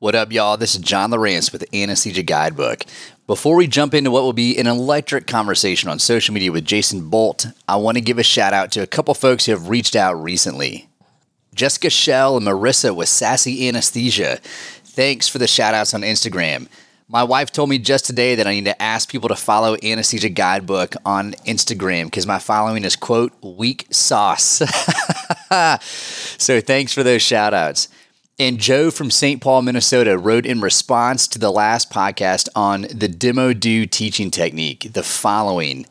What up, y'all? This is John Lawrence with the Anesthesia Guidebook. Before we jump into what will be an electric conversation on social media with Jason Bolt, I want to give a shout out to a couple folks who have reached out recently. Jessica Shell and Marissa with Sassy Anesthesia. Thanks for the shout outs on Instagram. My wife told me just today that I need to ask people to follow Anesthesia Guidebook on Instagram because my following is, quote, weak sauce. so thanks for those shout outs. And Joe from St. Paul, Minnesota wrote in response to the last podcast on the demo do teaching technique the following.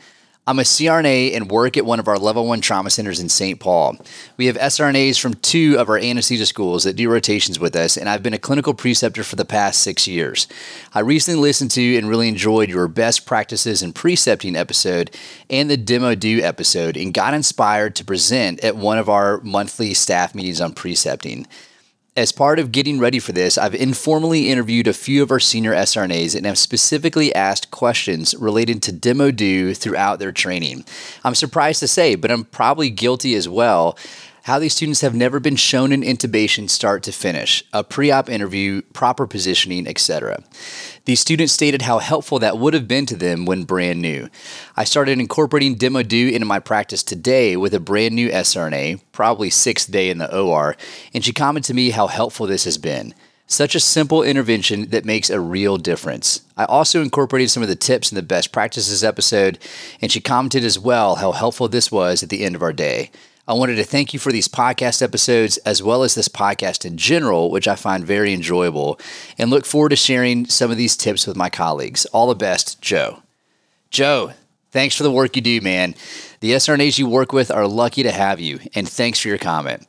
I'm a CRNA and work at one of our level one trauma centers in St. Paul. We have SRNAs from two of our anesthesia schools that do rotations with us, and I've been a clinical preceptor for the past six years. I recently listened to and really enjoyed your best practices in precepting episode and the demo do episode, and got inspired to present at one of our monthly staff meetings on precepting. As part of getting ready for this, I've informally interviewed a few of our senior SRNAs and have specifically asked questions related to demo do throughout their training. I'm surprised to say, but I'm probably guilty as well how these students have never been shown an intubation start to finish, a pre-op interview, proper positioning, etc. These students stated how helpful that would have been to them when brand new. I started incorporating demo do into my practice today with a brand new SRNA, probably sixth day in the OR, and she commented to me how helpful this has been. Such a simple intervention that makes a real difference. I also incorporated some of the tips in the best practices episode, and she commented as well how helpful this was at the end of our day. I wanted to thank you for these podcast episodes as well as this podcast in general, which I find very enjoyable, and look forward to sharing some of these tips with my colleagues. All the best, Joe. Joe, thanks for the work you do, man. The SRNAs you work with are lucky to have you, and thanks for your comment.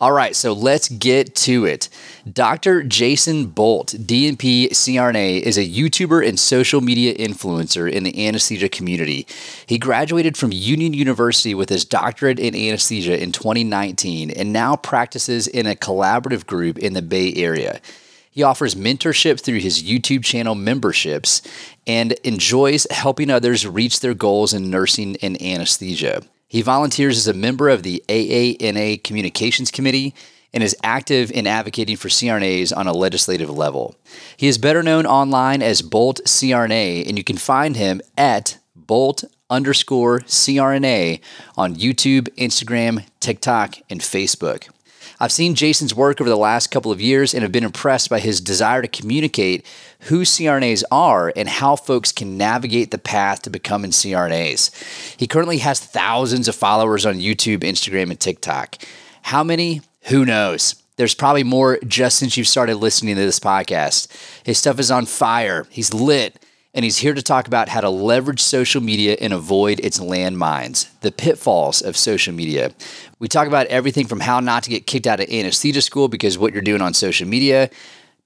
All right, so let's get to it. Dr. Jason Bolt, DNP CRNA, is a YouTuber and social media influencer in the anesthesia community. He graduated from Union University with his doctorate in anesthesia in 2019 and now practices in a collaborative group in the Bay Area. He offers mentorship through his YouTube channel memberships and enjoys helping others reach their goals in nursing and anesthesia. He volunteers as a member of the AANA Communications Committee and is active in advocating for CRNAs on a legislative level. He is better known online as Bolt CRNA, and you can find him at Bolt underscore CRNA on YouTube, Instagram, TikTok, and Facebook. I've seen Jason's work over the last couple of years and have been impressed by his desire to communicate who CRNAs are and how folks can navigate the path to becoming CRNAs. He currently has thousands of followers on YouTube, Instagram, and TikTok. How many? Who knows? There's probably more just since you've started listening to this podcast. His stuff is on fire. He's lit and he's here to talk about how to leverage social media and avoid its landmines, the pitfalls of social media. We talk about everything from how not to get kicked out of anesthesia school because what you're doing on social media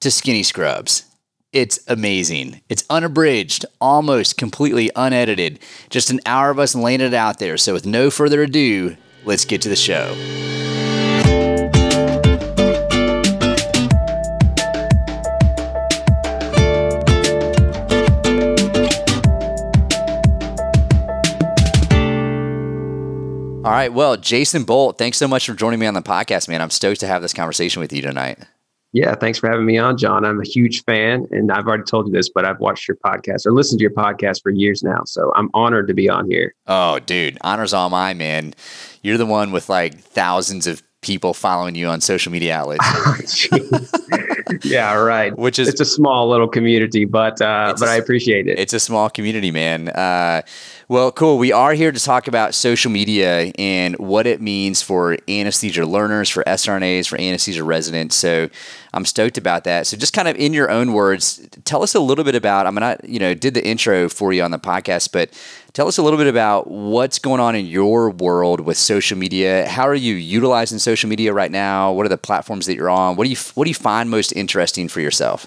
to skinny scrubs. It's amazing. It's unabridged, almost completely unedited. Just an hour of us laying it out there. So, with no further ado, let's get to the show. All right. Well, Jason Bolt, thanks so much for joining me on the podcast, man. I'm stoked to have this conversation with you tonight. Yeah, thanks for having me on, John. I'm a huge fan, and I've already told you this, but I've watched your podcast or listened to your podcast for years now. So I'm honored to be on here. Oh, dude, honors all mine, man. You're the one with like thousands of people following you on social media outlets. yeah, right. Which is it's a small little community, but uh, but a, I appreciate it. It's a small community, man. Uh, well, cool. We are here to talk about social media and what it means for anesthesia learners, for SRNAs, for anesthesia residents. So I'm stoked about that. So just kind of in your own words, tell us a little bit about. I mean, I you know did the intro for you on the podcast, but tell us a little bit about what's going on in your world with social media. How are you utilizing social media right now? What are the platforms that you're on? What do you what do you find most interesting for yourself?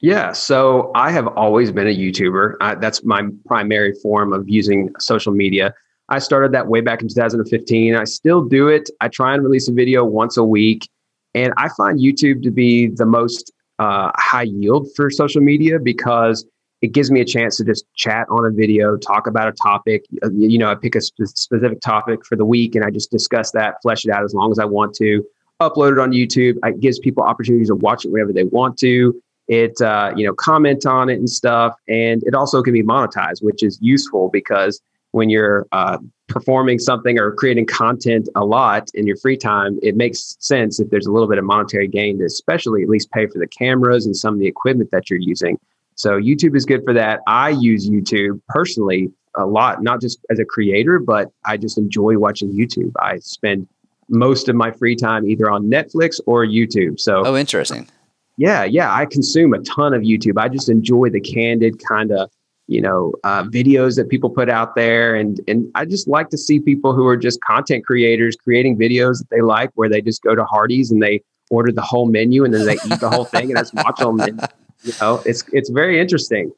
Yeah, so I have always been a YouTuber. I, that's my primary form of using social media. I started that way back in 2015. I still do it. I try and release a video once a week. And I find YouTube to be the most uh, high yield for social media because it gives me a chance to just chat on a video, talk about a topic. Uh, you know, I pick a sp- specific topic for the week and I just discuss that, flesh it out as long as I want to. upload it on YouTube. It gives people opportunities to watch it wherever they want to. It uh, you know comment on it and stuff, and it also can be monetized, which is useful because when you're uh, performing something or creating content a lot in your free time, it makes sense if there's a little bit of monetary gain to especially at least pay for the cameras and some of the equipment that you're using. So YouTube is good for that. I use YouTube personally a lot, not just as a creator, but I just enjoy watching YouTube. I spend most of my free time either on Netflix or YouTube. So Oh, interesting. Yeah, yeah, I consume a ton of YouTube. I just enjoy the candid kind of you know uh, videos that people put out there and and i just like to see people who are just content creators creating videos that they like where they just go to hardee's and they order the whole menu and then they eat the whole thing and just watch them and, you know it's it's very interesting.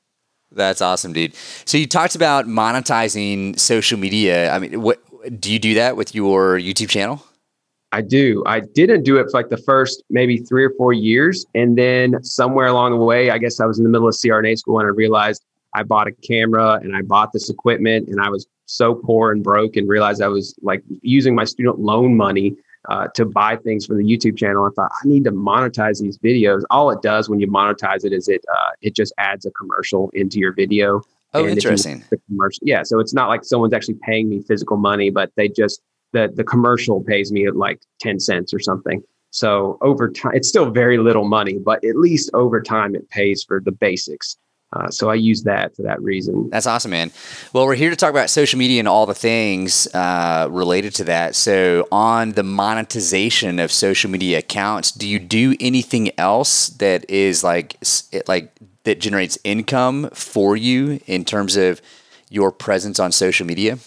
That's awesome dude. So you talked about monetizing social media. I mean what do you do that with your youtube channel I do. I didn't do it for like the first maybe three or four years. And then somewhere along the way, I guess I was in the middle of CRNA school and I realized I bought a camera and I bought this equipment and I was so poor and broke and realized I was like using my student loan money uh, to buy things for the YouTube channel. I thought I need to monetize these videos. All it does when you monetize it is it uh, it just adds a commercial into your video. Oh, interesting. The commercial, yeah. So it's not like someone's actually paying me physical money, but they just the the commercial pays me like ten cents or something. So over time, it's still very little money, but at least over time, it pays for the basics. Uh, so I use that for that reason. That's awesome, man. Well, we're here to talk about social media and all the things uh, related to that. So, on the monetization of social media accounts, do you do anything else that is like like that generates income for you in terms of your presence on social media?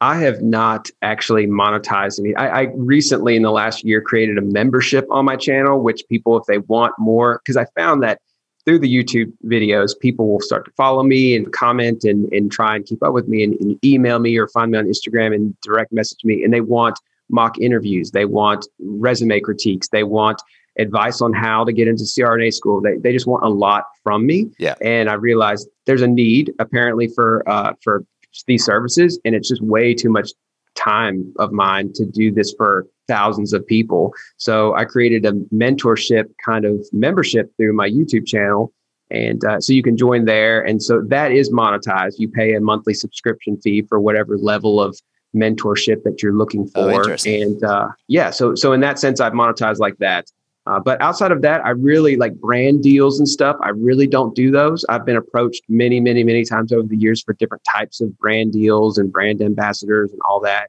I have not actually monetized any. I, I, recently, in the last year, created a membership on my channel, which people, if they want more, because I found that through the YouTube videos, people will start to follow me and comment and, and try and keep up with me and, and email me or find me on Instagram and direct message me. And they want mock interviews, they want resume critiques, they want advice on how to get into CRNA school. They, they just want a lot from me. Yeah. And I realized there's a need apparently for uh, for these services, and it's just way too much time of mine to do this for thousands of people. So I created a mentorship kind of membership through my YouTube channel. And uh, so you can join there. And so that is monetized. You pay a monthly subscription fee for whatever level of mentorship that you're looking oh, for. Oh, and uh, yeah, so so in that sense, I've monetized like that. Uh, but outside of that, I really like brand deals and stuff. I really don't do those. I've been approached many, many, many times over the years for different types of brand deals and brand ambassadors and all that.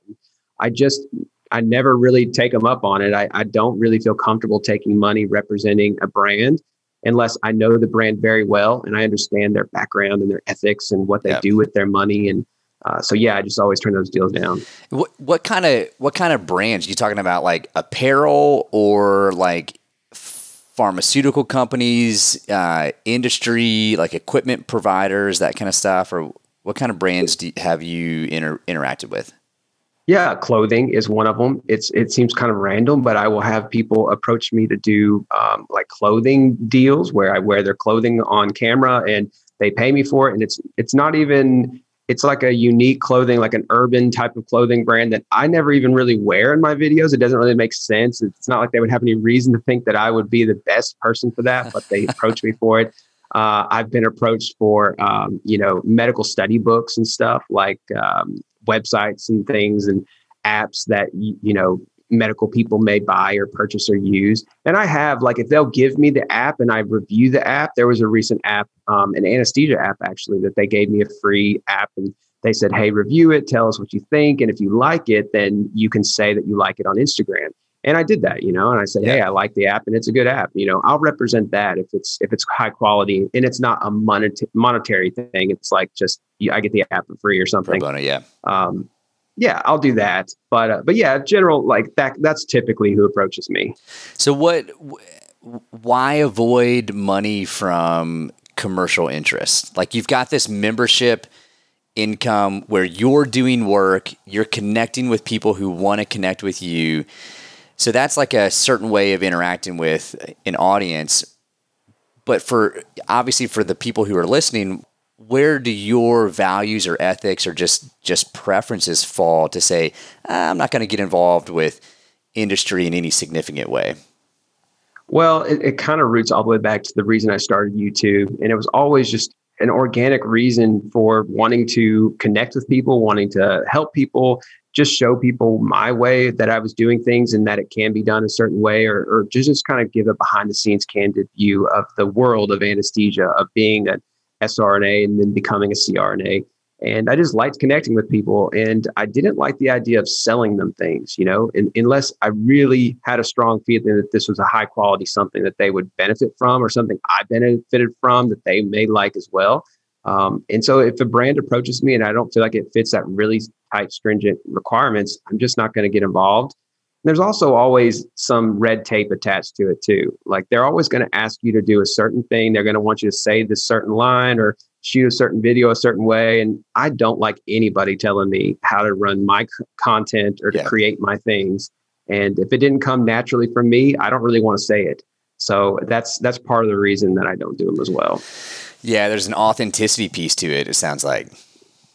I just, I never really take them up on it. I, I don't really feel comfortable taking money representing a brand unless I know the brand very well and I understand their background and their ethics and what they yep. do with their money. And uh, so yeah, I just always turn those deals down. What what kind of what kind of brands you talking about? Like apparel or like pharmaceutical companies, uh, industry, like equipment providers, that kind of stuff? Or what kind of brands do, have you inter- interacted with? Yeah, clothing is one of them. It's it seems kind of random, but I will have people approach me to do um, like clothing deals where I wear their clothing on camera and they pay me for it, and it's it's not even it's like a unique clothing, like an urban type of clothing brand that I never even really wear in my videos. It doesn't really make sense. It's not like they would have any reason to think that I would be the best person for that, but they approach me for it. Uh, I've been approached for, um, you know, medical study books and stuff like um, websites and things and apps that, you know, medical people may buy or purchase or use. And I have, like, if they'll give me the app and I review the app, there was a recent app, um, an anesthesia app actually, that they gave me a free app and they said, hey, review it, tell us what you think. And if you like it, then you can say that you like it on Instagram. And I did that, you know, and I said, yeah. hey, I like the app and it's a good app. You know, I'll represent that if it's if it's high quality and it's not a monetary monetary thing. It's like just I get the app for free or something. Bono, yeah. Um, yeah, I'll do that. But uh, but yeah, general like that. That's typically who approaches me. So what? Why avoid money from commercial interest? Like you've got this membership income where you're doing work, you're connecting with people who want to connect with you. So that's like a certain way of interacting with an audience. But for obviously for the people who are listening, where do your values or ethics or just just preferences fall to say ah, i'm not going to get involved with industry in any significant way? Well, it, it kind of roots all the way back to the reason I started YouTube. And it was always just an organic reason for wanting to connect with people, wanting to help people, just show people my way that I was doing things and that it can be done a certain way, or, or just, just kind of give a behind the scenes candid view of the world of anesthesia, of being an sRNA and then becoming a CRNA. And I just liked connecting with people. And I didn't like the idea of selling them things, you know, and, unless I really had a strong feeling that this was a high quality something that they would benefit from or something I benefited from that they may like as well. Um, and so if a brand approaches me and I don't feel like it fits that really tight, stringent requirements, I'm just not going to get involved. There's also always some red tape attached to it too. Like they're always going to ask you to do a certain thing. They're going to want you to say this certain line or shoot a certain video a certain way. And I don't like anybody telling me how to run my content or to yeah. create my things. And if it didn't come naturally from me, I don't really want to say it. So that's that's part of the reason that I don't do them as well. Yeah, there's an authenticity piece to it. It sounds like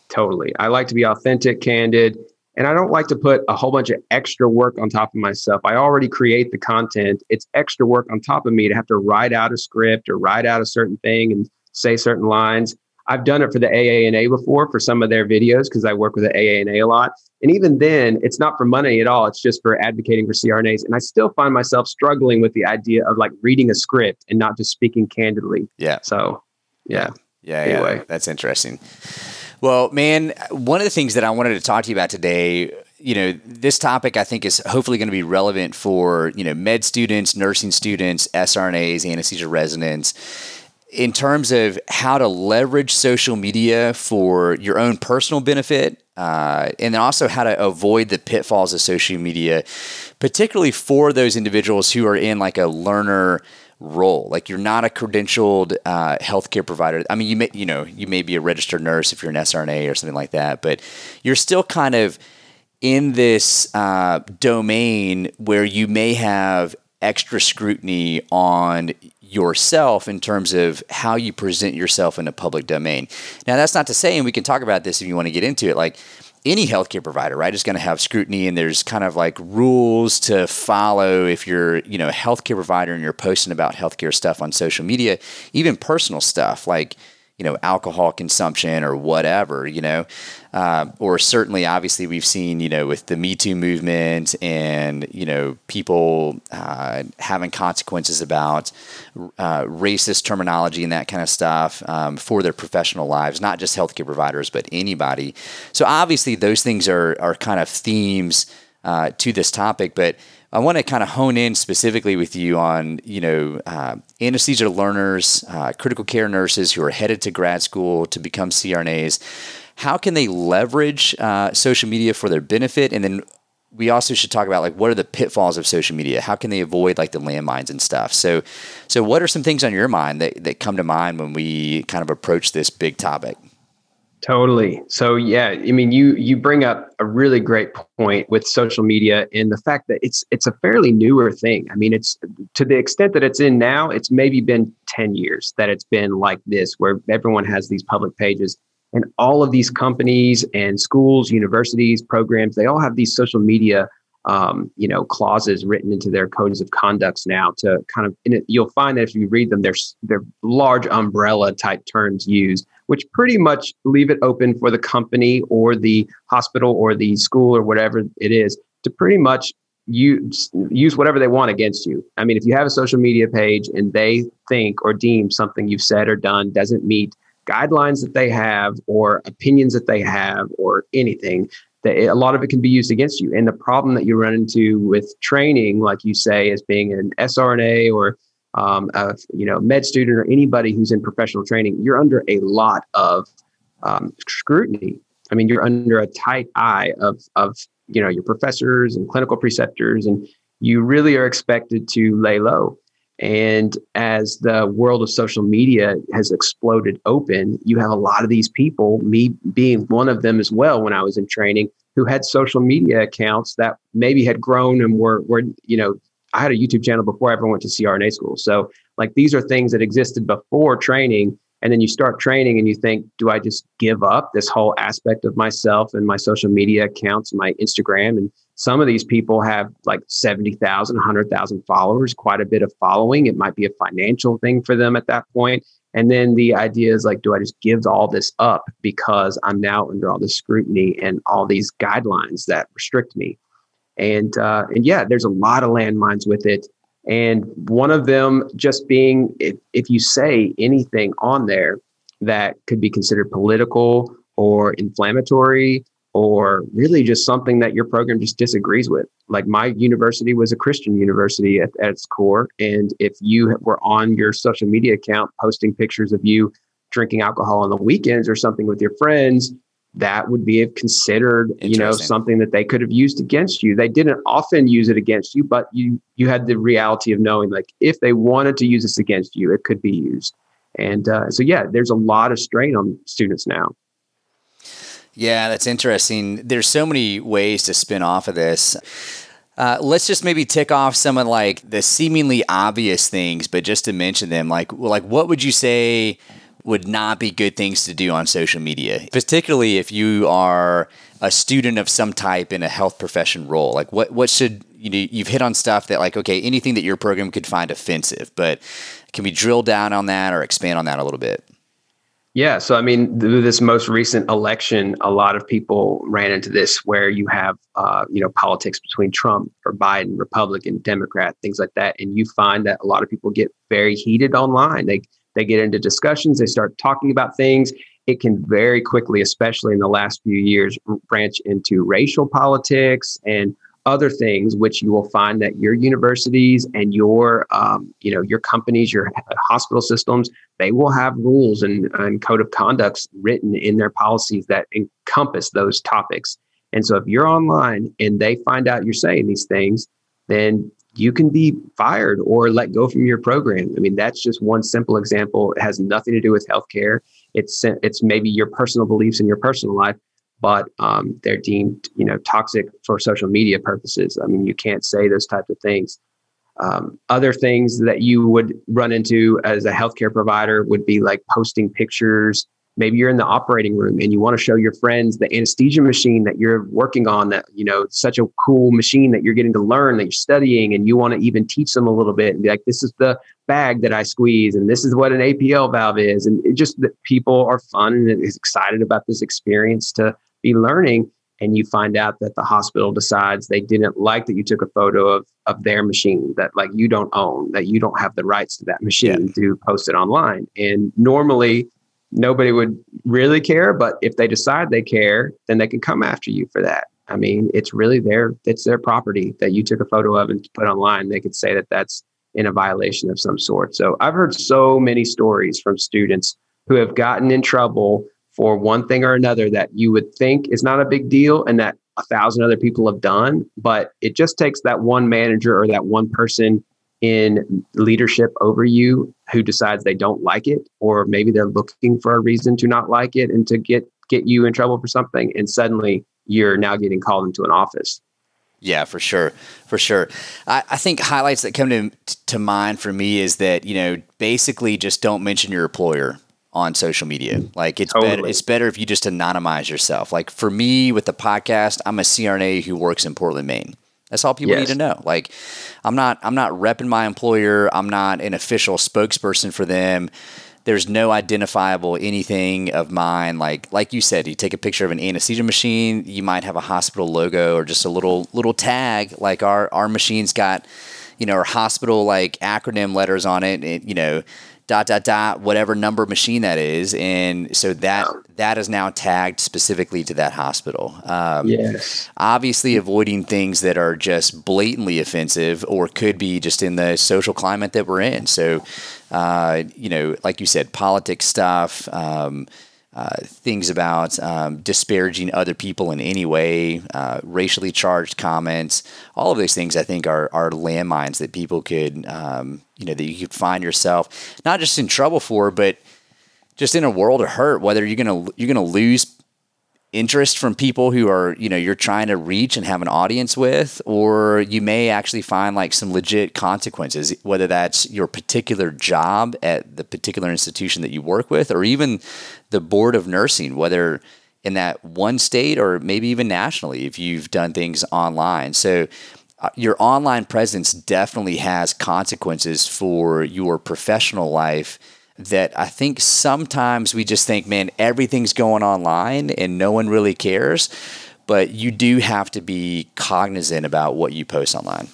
totally. I like to be authentic, candid, and I don't like to put a whole bunch of extra work on top of myself. I already create the content. It's extra work on top of me to have to write out a script or write out a certain thing and say certain lines. I've done it for the AANA before for some of their videos because I work with the AANA a lot. And even then, it's not for money at all. It's just for advocating for CRNAs. And I still find myself struggling with the idea of like reading a script and not just speaking candidly. Yeah. So, yeah. Yeah. Anyway. Yeah. That's interesting. Well, man, one of the things that I wanted to talk to you about today, you know, this topic I think is hopefully going to be relevant for, you know, med students, nursing students, SRNAs, anesthesia residents in terms of how to leverage social media for your own personal benefit, uh, and then also how to avoid the pitfalls of social media, particularly for those individuals who are in like a learner role. Like you're not a credentialed uh, healthcare provider. I mean, you may you know you may be a registered nurse if you're an SRNA or something like that, but you're still kind of in this uh, domain where you may have extra scrutiny on yourself in terms of how you present yourself in a public domain. Now, that's not to say, and we can talk about this if you want to get into it, like any healthcare provider, right, is going to have scrutiny and there's kind of like rules to follow if you're, you know, a healthcare provider and you're posting about healthcare stuff on social media, even personal stuff like, you know, alcohol consumption or whatever, you know, uh, or certainly, obviously, we've seen, you know, with the Me Too movement and, you know, people uh, having consequences about uh, racist terminology and that kind of stuff um, for their professional lives, not just healthcare providers, but anybody. So obviously, those things are, are kind of themes uh, to this topic, but I want to kind of hone in specifically with you on, you know, uh, anesthesia learners, uh, critical care nurses who are headed to grad school to become CRNAs. How can they leverage uh, social media for their benefit? And then we also should talk about like what are the pitfalls of social media? How can they avoid like the landmines and stuff? So, so what are some things on your mind that, that come to mind when we kind of approach this big topic? Totally. So yeah, I mean you you bring up a really great point with social media and the fact that it's it's a fairly newer thing. I mean it's to the extent that it's in now, it's maybe been 10 years that it's been like this where everyone has these public pages and all of these companies and schools, universities, programs, they all have these social media um, you know, clauses written into their codes of conducts now to kind of, it, you'll find that if you read them, there's they're large umbrella type terms used which pretty much leave it open for the company or the hospital or the school or whatever it is to pretty much use use whatever they want against you. I mean, if you have a social media page and they think or deem something you've said or done doesn't meet guidelines that they have or opinions that they have or anything, that a lot of it can be used against you. And the problem that you run into with training, like you say, as being an SRNA or um, a you know med student or anybody who's in professional training, you're under a lot of um, scrutiny. I mean, you're under a tight eye of of you know your professors and clinical preceptors, and you really are expected to lay low. And as the world of social media has exploded open, you have a lot of these people, me being one of them as well when I was in training, who had social media accounts that maybe had grown and were, were you know, I had a YouTube channel before I ever went to CRNA school. So like these are things that existed before training. And then you start training and you think, do I just give up this whole aspect of myself and my social media accounts, my Instagram? And some of these people have like 70,000, 100,000 followers, quite a bit of following. It might be a financial thing for them at that point. And then the idea is like, do I just give all this up because I'm now under all this scrutiny and all these guidelines that restrict me? And uh, and yeah, there's a lot of landmines with it. And one of them just being if, if you say anything on there that could be considered political or inflammatory or really just something that your program just disagrees with. Like my university was a Christian university at, at, its core. And if you were on your social media account posting pictures of you drinking alcohol on the weekends or something with your friends, that would be considered you know something that they could have used against you they didn't often use it against you but you you had the reality of knowing like if they wanted to use this against you it could be used and uh, so yeah there's a lot of strain on students now yeah that's interesting there's so many ways to spin off of this uh, let's just maybe tick off some of like the seemingly obvious things, but just to mention them, like like what would you say would not be good things to do on social media, particularly if you are a student of some type in a health profession role. Like what what should you know, you've hit on stuff that like okay, anything that your program could find offensive, but can we drill down on that or expand on that a little bit? Yeah, so I mean, this most recent election, a lot of people ran into this where you have, uh, you know, politics between Trump or Biden, Republican, Democrat, things like that, and you find that a lot of people get very heated online. They they get into discussions, they start talking about things. It can very quickly, especially in the last few years, branch into racial politics and other things, which you will find that your universities and your, um, you know, your companies, your hospital systems, they will have rules and, and code of conducts written in their policies that encompass those topics. And so, if you're online and they find out you're saying these things, then you can be fired or let go from your program. I mean, that's just one simple example. It has nothing to do with healthcare. It's it's maybe your personal beliefs in your personal life, but um, they're deemed you know toxic for social media purposes. I mean, you can't say those types of things. Um, other things that you would run into as a healthcare provider would be like posting pictures maybe you're in the operating room and you want to show your friends the anesthesia machine that you're working on that you know such a cool machine that you're getting to learn that you're studying and you want to even teach them a little bit and be like this is the bag that i squeeze and this is what an apl valve is. And it just that people are fun and is excited about this experience to be learning. And you find out that the hospital decides they didn't like that you took a photo of of their machine that like you don't own that you don't have the rights to that machine yeah. to post it online. And normally nobody would really care. But if they decide they care, then they can come after you for that. I mean, it's really their it's their property that you took a photo of and put online. They could say that that's in a violation of some sort. So I've heard so many stories from students who have gotten in trouble for one thing or another that you would think is not a big deal and that a thousand other people have done, but it just takes that one manager or that one person in leadership over you who decides they don't like it or maybe they're looking for a reason to not like it and to get get you in trouble for something and suddenly you're now getting called into an office yeah, for sure, for sure. I, I think highlights that come to to mind for me is that you know basically just don't mention your employer on social media. Like it's totally. better it's better if you just anonymize yourself. Like for me with the podcast, I'm a CRNA who works in Portland, Maine. That's all people yes. need to know. Like, I'm not I'm not repping my employer. I'm not an official spokesperson for them. There's no identifiable anything of mine. Like like you said, you take a picture of an anesthesia machine. You might have a hospital logo or just a little little tag. Like our our machine's got, you know, our hospital like acronym letters on it. it you know, dot dot dot whatever number machine that is. And so that that is now tagged specifically to that hospital. Um, yes. obviously avoiding things that are just blatantly offensive or could be just in the social climate that we're in. So uh, you know like you said politics stuff um, uh, things about um, disparaging other people in any way, uh, racially charged comments, all of those things I think are are landmines that people could, um, you know, that you could find yourself not just in trouble for, but just in a world of hurt. Whether you're gonna you're gonna lose interest from people who are you know you're trying to reach and have an audience with or you may actually find like some legit consequences whether that's your particular job at the particular institution that you work with or even the board of nursing whether in that one state or maybe even nationally if you've done things online. So uh, your online presence definitely has consequences for your professional life that I think sometimes we just think, man, everything's going online and no one really cares. But you do have to be cognizant about what you post online.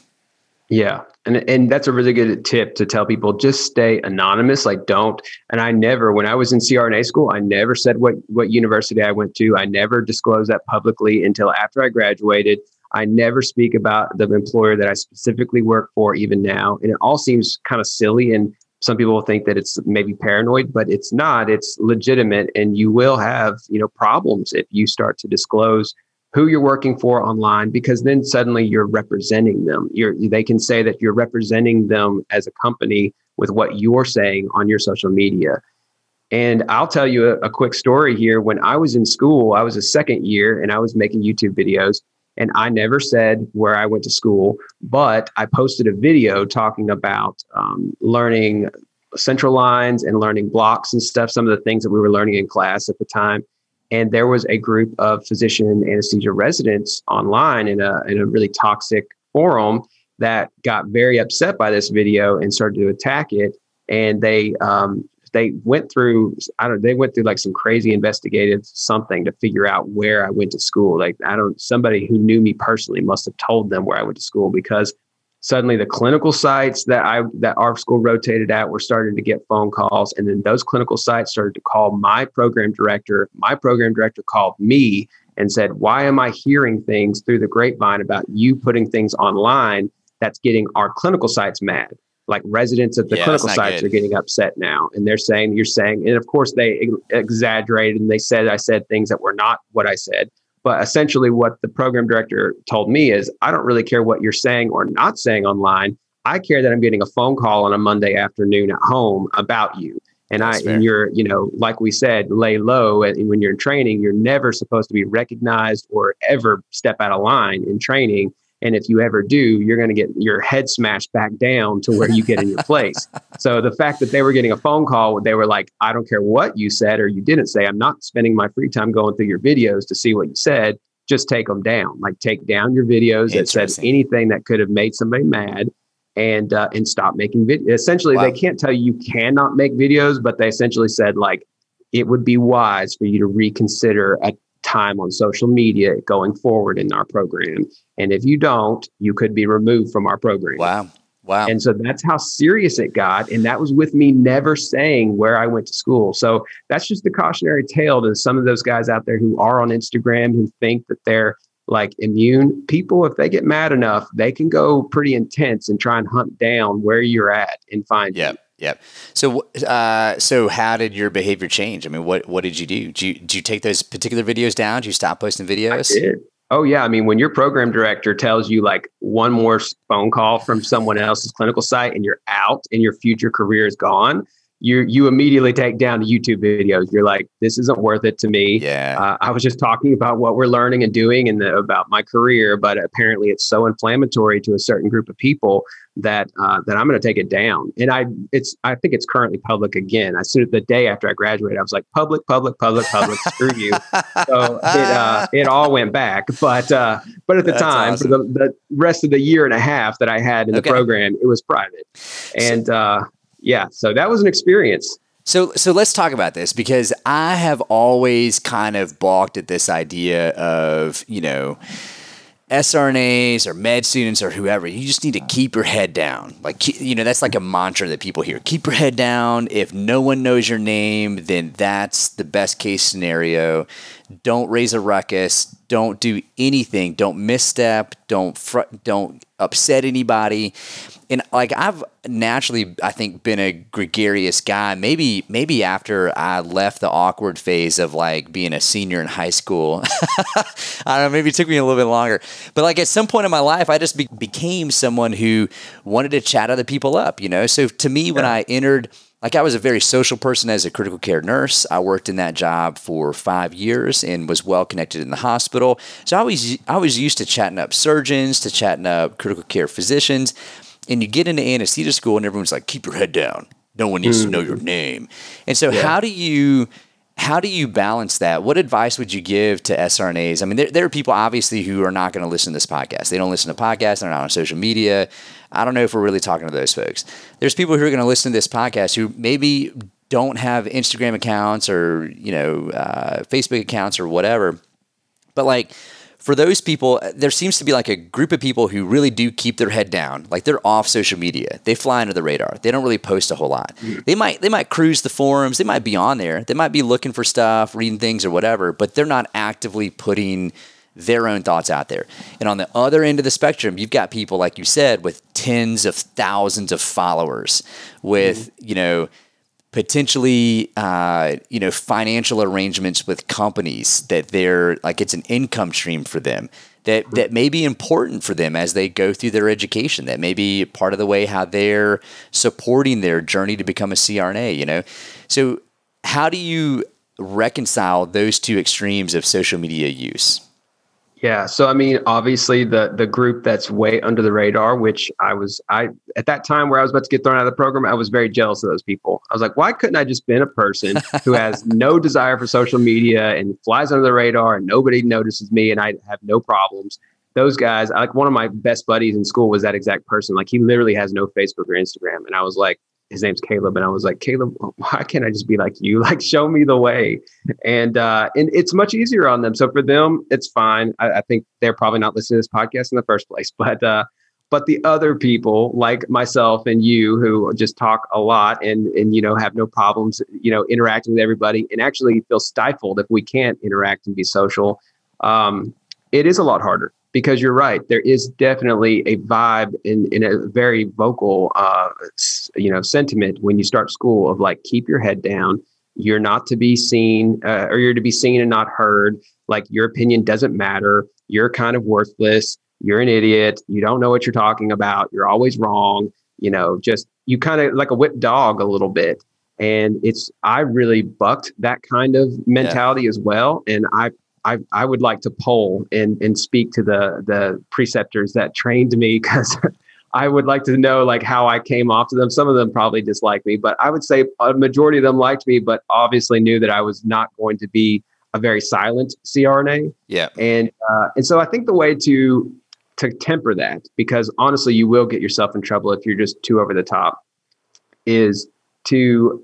Yeah. And and that's a really good tip to tell people just stay anonymous. Like don't and I never when I was in CRNA school, I never said what what university I went to. I never disclosed that publicly until after I graduated. I never speak about the employer that I specifically work for even now. And it all seems kind of silly and some people think that it's maybe paranoid but it's not. It's legitimate and you will have you know problems if you start to disclose who you're working for online because then suddenly you're representing them. You're they can say that you're representing them as a company with what you're saying on your social media. And i'll tell you a, a quick story here. When i was in school i was a second year and i was making youtube videos and I never said where I went to school, but I posted a video talking about um, learning central lines and learning blocks and stuff, some of the things that we were learning in class at the time. And there was a group of physician anesthesia residents online in a, in a really toxic forum that got very upset by this video and started to attack it. And they um, they went through I don't they went through like some crazy investigative something to figure out where I went to school. Like I don't somebody who knew me personally must have told them where I went to school because suddenly the clinical sites that I that our school rotated at were starting to get phone calls and then those clinical sites started to call my program director. My program director called me and said, "Why am I hearing things through the grapevine about you putting things online that's getting our clinical sites mad?" Like residents at the yeah, clinical sites good. are getting upset now and they're saying you're saying and of course they exaggerated and they said i said things that were not what i said but essentially what the program director told me is i don't really care what you're saying or not saying online i care that i'm getting a phone call on a monday afternoon at home about you and That's I fair. and you're you know like we said lay low and when you're in training you're never supposed to be recognized or ever step out of line in training and if you ever do, you're going to get your head smashed back down to where you get in your place. So the fact that they were getting a phone call, they were like, I don't care what you said or you didn't say. I'm not spending my free time going through your videos to see what you said. Just take them down. Like take down your videos that said anything that could have made somebody mad and uh, and stop making videos. Essentially, wow. they can't tell you you cannot make videos, but they essentially said like it would be wise for you to reconsider a time on social media going forward in our program. And if you don't, you could be removed from our program. Wow. Wow. And so that's how serious it got. And that was with me never saying where I went to school. So that's just the cautionary tale to some of those guys out there who are on Instagram who think that they're like immune. People, if they get mad enough, they can go pretty intense and try and hunt down where you're at and find yep. you. Yep. So, uh, so how did your behavior change? I mean, what what did you do? Did you, did you take those particular videos down? Did you stop posting videos? I did. Oh yeah. I mean, when your program director tells you like one more phone call from someone else's clinical site and you're out and your future career is gone, you you immediately take down the YouTube videos. You're like, this isn't worth it to me. Yeah. Uh, I was just talking about what we're learning and doing and the, about my career, but apparently it's so inflammatory to a certain group of people that uh, that I'm going to take it down. And I it's I think it's currently public again. I soon the day after I graduated, I was like public, public, public, public. screw you. So it uh, it all went back. But uh, but at the That's time, awesome. for the, the rest of the year and a half that I had in okay. the program, it was private. And so, uh, yeah, so that was an experience. So, so let's talk about this because I have always kind of balked at this idea of, you know, SRNAs or med students or whoever, you just need to keep your head down. Like, you know, that's like a mantra that people hear. Keep your head down. If no one knows your name, then that's the best case scenario. Don't raise a ruckus. Don't do anything. Don't misstep. Don't fr- don't upset anybody and like I've naturally, I think, been a gregarious guy. Maybe, maybe after I left the awkward phase of like being a senior in high school, I don't know. Maybe it took me a little bit longer, but like at some point in my life, I just be- became someone who wanted to chat other people up. You know, so to me, yeah. when I entered like I was a very social person as a critical care nurse. I worked in that job for five years and was well connected in the hospital. So I was I was used to chatting up surgeons, to chatting up critical care physicians. And you get into anesthesia school and everyone's like, keep your head down. No one needs mm. to know your name. And so yeah. how do you how do you balance that? What advice would you give to SRNAs? I mean, there, there are people obviously who are not going to listen to this podcast. They don't listen to podcasts. They're not on social media. I don't know if we're really talking to those folks. There's people who are going to listen to this podcast who maybe don't have Instagram accounts or you know uh, Facebook accounts or whatever. But like for those people, there seems to be like a group of people who really do keep their head down. Like they're off social media. They fly under the radar. They don't really post a whole lot. Mm-hmm. They might they might cruise the forums. They might be on there. They might be looking for stuff, reading things or whatever, but they're not actively putting their own thoughts out there. And on the other end of the spectrum, you've got people like you said with tens of thousands of followers with, mm-hmm. you know, potentially uh, you know financial arrangements with companies that they're like it's an income stream for them that that may be important for them as they go through their education that may be part of the way how they're supporting their journey to become a CRNA you know? So how do you reconcile those two extremes of social media use yeah. So I mean, obviously the the group that's way under the radar, which I was I at that time where I was about to get thrown out of the program, I was very jealous of those people. I was like, why couldn't I just been a person who has no desire for social media and flies under the radar and nobody notices me and I have no problems? Those guys, like one of my best buddies in school was that exact person. Like he literally has no Facebook or Instagram. And I was like, his name's Caleb, and I was like, Caleb, why can't I just be like you? Like, show me the way. And uh, and it's much easier on them. So for them, it's fine. I, I think they're probably not listening to this podcast in the first place, but uh, but the other people like myself and you who just talk a lot and and you know have no problems you know interacting with everybody and actually feel stifled if we can't interact and be social um, it is a lot harder because you're right. There is definitely a vibe in, in a very vocal, uh, you know, sentiment when you start school of like, keep your head down. You're not to be seen, uh, or you're to be seen and not heard. Like your opinion doesn't matter. You're kind of worthless. You're an idiot. You don't know what you're talking about. You're always wrong. You know, just you kind of like a whipped dog a little bit. And it's I really bucked that kind of mentality yeah. as well. And I I, I would like to poll and, and speak to the the preceptors that trained me because I would like to know like how I came off to them. Some of them probably disliked me, but I would say a majority of them liked me, but obviously knew that I was not going to be a very silent CRNA. Yeah, and uh, and so I think the way to to temper that, because honestly, you will get yourself in trouble if you're just too over the top, is to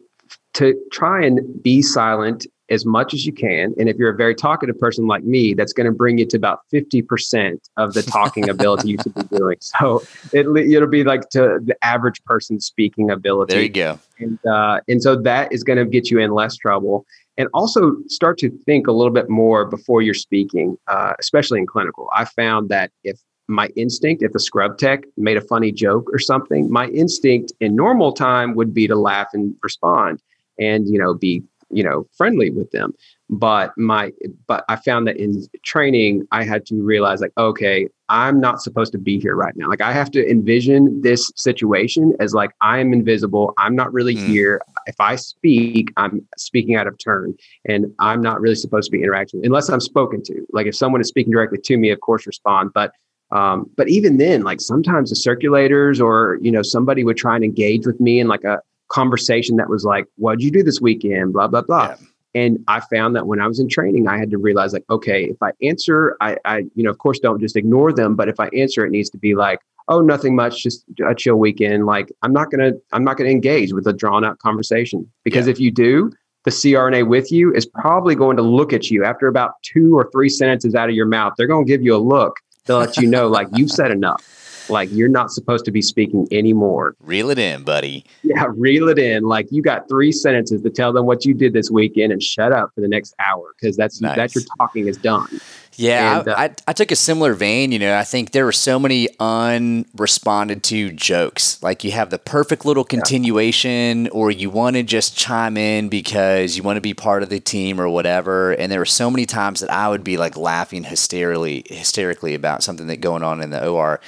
to try and be silent as much as you can. And if you're a very talkative person like me, that's going to bring you to about 50% of the talking ability you should be doing. So it, it'll be like to the average person speaking ability. There you go. And, uh, and so that is going to get you in less trouble. And also start to think a little bit more before you're speaking, uh, especially in clinical. I found that if my instinct, if the scrub tech made a funny joke or something, my instinct in normal time would be to laugh and respond and you know be you know friendly with them. But my but i found that in training i had to realize like okay i'm not supposed to be here right now. Like i have to envision this situation as like i'm invisible. I'm not really mm. here. If i speak i'm speaking out of turn and i'm not really supposed to be interacting unless i'm spoken to. Like if someone is speaking directly to me of course respond. But um, but even then like sometimes the circulators or you know somebody would try and engage with me in like a conversation that was like, what'd you do this weekend? Blah, blah, blah. Yeah. And I found that when I was in training, I had to realize like, okay, if I answer, I, I, you know, of course, don't just ignore them, but if I answer, it needs to be like, oh, nothing much, just a chill weekend. Like I'm not gonna, I'm not gonna engage with a drawn out conversation because yeah. if you do, the CRNA with you is probably going to look at you after about two or three sentences out of your mouth. They're going to give you a look to let you know, like you've said enough. Like you're not supposed to be speaking anymore. Reel it in, buddy. Yeah, reel it in. Like you got three sentences to tell them what you did this weekend and shut up for the next hour because that's nice. that your talking is done. Yeah, and, uh, I, I took a similar vein. You know, I think there were so many unresponded to jokes. Like you have the perfect little continuation, yeah. or you want to just chime in because you want to be part of the team or whatever. And there were so many times that I would be like laughing hysterically, hysterically about something that going on in the OR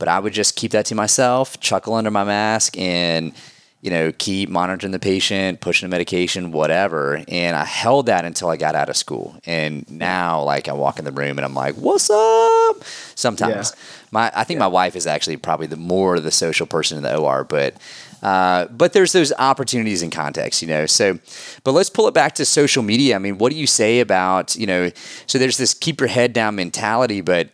but I would just keep that to myself, chuckle under my mask, and you know, keep monitoring the patient, pushing the medication, whatever. And I held that until I got out of school. And now, like, I walk in the room and I'm like, "What's up?" Sometimes, yeah. my I think yeah. my wife is actually probably the more of the social person in the OR, but. Uh, but there's those opportunities in context, you know. So, but let's pull it back to social media. I mean, what do you say about, you know, so there's this keep your head down mentality, but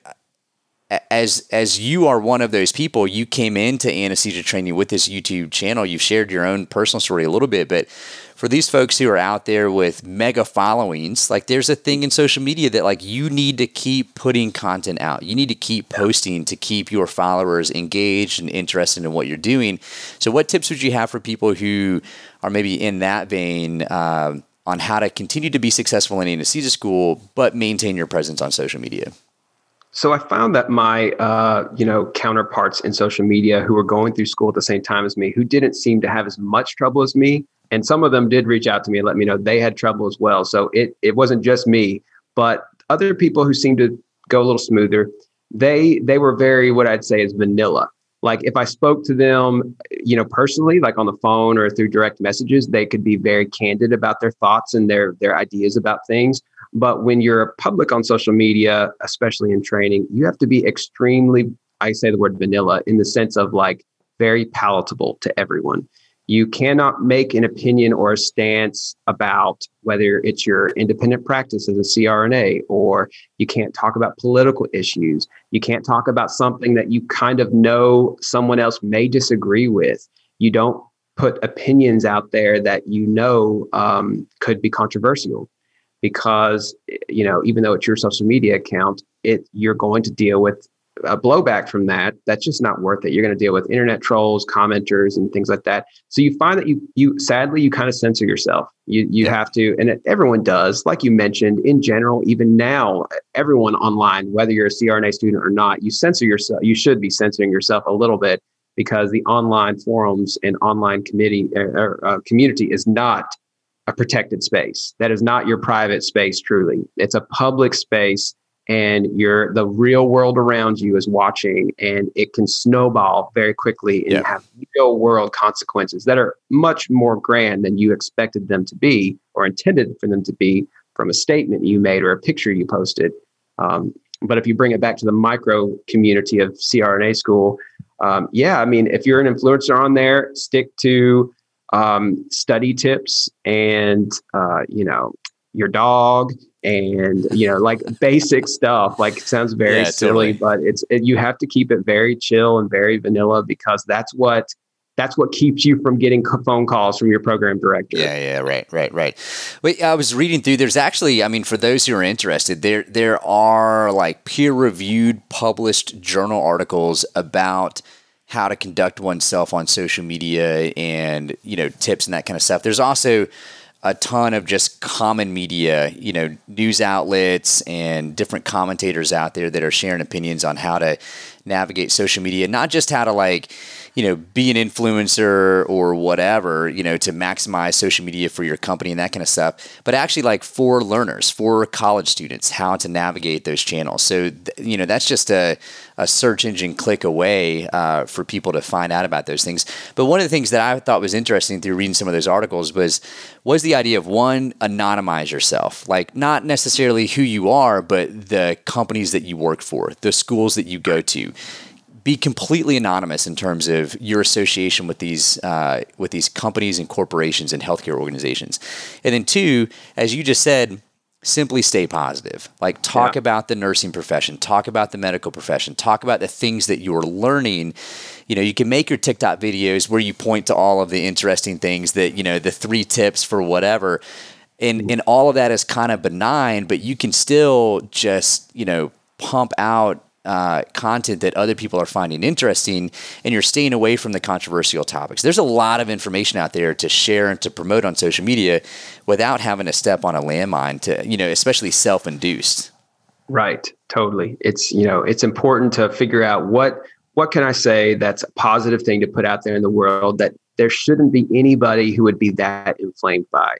as as you are one of those people, you came into anesthesia training with this YouTube channel. You've shared your own personal story a little bit, but for these folks who are out there with mega followings, like there's a thing in social media that like you need to keep putting content out. You need to keep posting to keep your followers engaged and interested in what you're doing. So, what tips would you have for people who are maybe in that vein? Uh, on how to continue to be successful in anesthesia school, but maintain your presence on social media. So I found that my, uh, you know, counterparts in social media who were going through school at the same time as me, who didn't seem to have as much trouble as me, and some of them did reach out to me and let me know they had trouble as well. So it it wasn't just me, but other people who seemed to go a little smoother. They they were very what I'd say is vanilla. Like if I spoke to them, you know, personally, like on the phone or through direct messages, they could be very candid about their thoughts and their their ideas about things. But when you're public on social media, especially in training, you have to be extremely, I say the word vanilla in the sense of like very palatable to everyone. You cannot make an opinion or a stance about whether it's your independent practice as a CRNA, or you can't talk about political issues. You can't talk about something that you kind of know someone else may disagree with. You don't put opinions out there that you know um, could be controversial because you know even though it's your social media account it you're going to deal with a blowback from that. That's just not worth it. You're going to deal with internet trolls commenters and things like that. So you find that you you sadly you kind of censor yourself. You you yeah. have to and it, everyone does. Like you mentioned in general even now everyone online whether you're a crna student or not you censor yourself you should be censoring yourself a little bit because the online forums and online committee or, uh, community is not a protected space. That is not your private space truly. It's a public space and you're the real world around you is watching and it can snowball very quickly and yeah. have real world consequences that are much more grand than you expected them to be or intended for them to be from a statement you made or a picture you posted. Um, but if you bring it back to the micro community of CRNA school, um, yeah, I mean, if you're an influencer on there, stick to um, study tips and uh, you know your dog and you know like basic stuff like sounds very yeah, silly totally. but it's it, you have to keep it very chill and very vanilla because that's what that's what keeps you from getting phone calls from your program director. Yeah, yeah, right, right, right. Wait, I was reading through. There's actually, I mean, for those who are interested, there there are like peer reviewed, published journal articles about how to conduct oneself on social media and you know tips and that kind of stuff. There's also a ton of just common media, you know, news outlets and different commentators out there that are sharing opinions on how to navigate social media, not just how to like you know, be an influencer or whatever, you know, to maximize social media for your company and that kind of stuff, but actually like for learners, for college students, how to navigate those channels. So, you know, that's just a, a search engine click away uh, for people to find out about those things. But one of the things that I thought was interesting through reading some of those articles was was the idea of one anonymize yourself, like not necessarily who you are, but the companies that you work for, the schools that you go to be completely anonymous in terms of your association with these uh, with these companies and corporations and healthcare organizations. And then two, as you just said, simply stay positive. Like talk yeah. about the nursing profession, talk about the medical profession, talk about the things that you're learning. You know, you can make your TikTok videos where you point to all of the interesting things that, you know, the three tips for whatever. And and all of that is kind of benign, but you can still just, you know, pump out uh, content that other people are finding interesting and you're staying away from the controversial topics. There's a lot of information out there to share and to promote on social media without having to step on a landmine to, you know, especially self induced. Right. Totally. It's, you know, it's important to figure out what, what can I say that's a positive thing to put out there in the world that there shouldn't be anybody who would be that inflamed by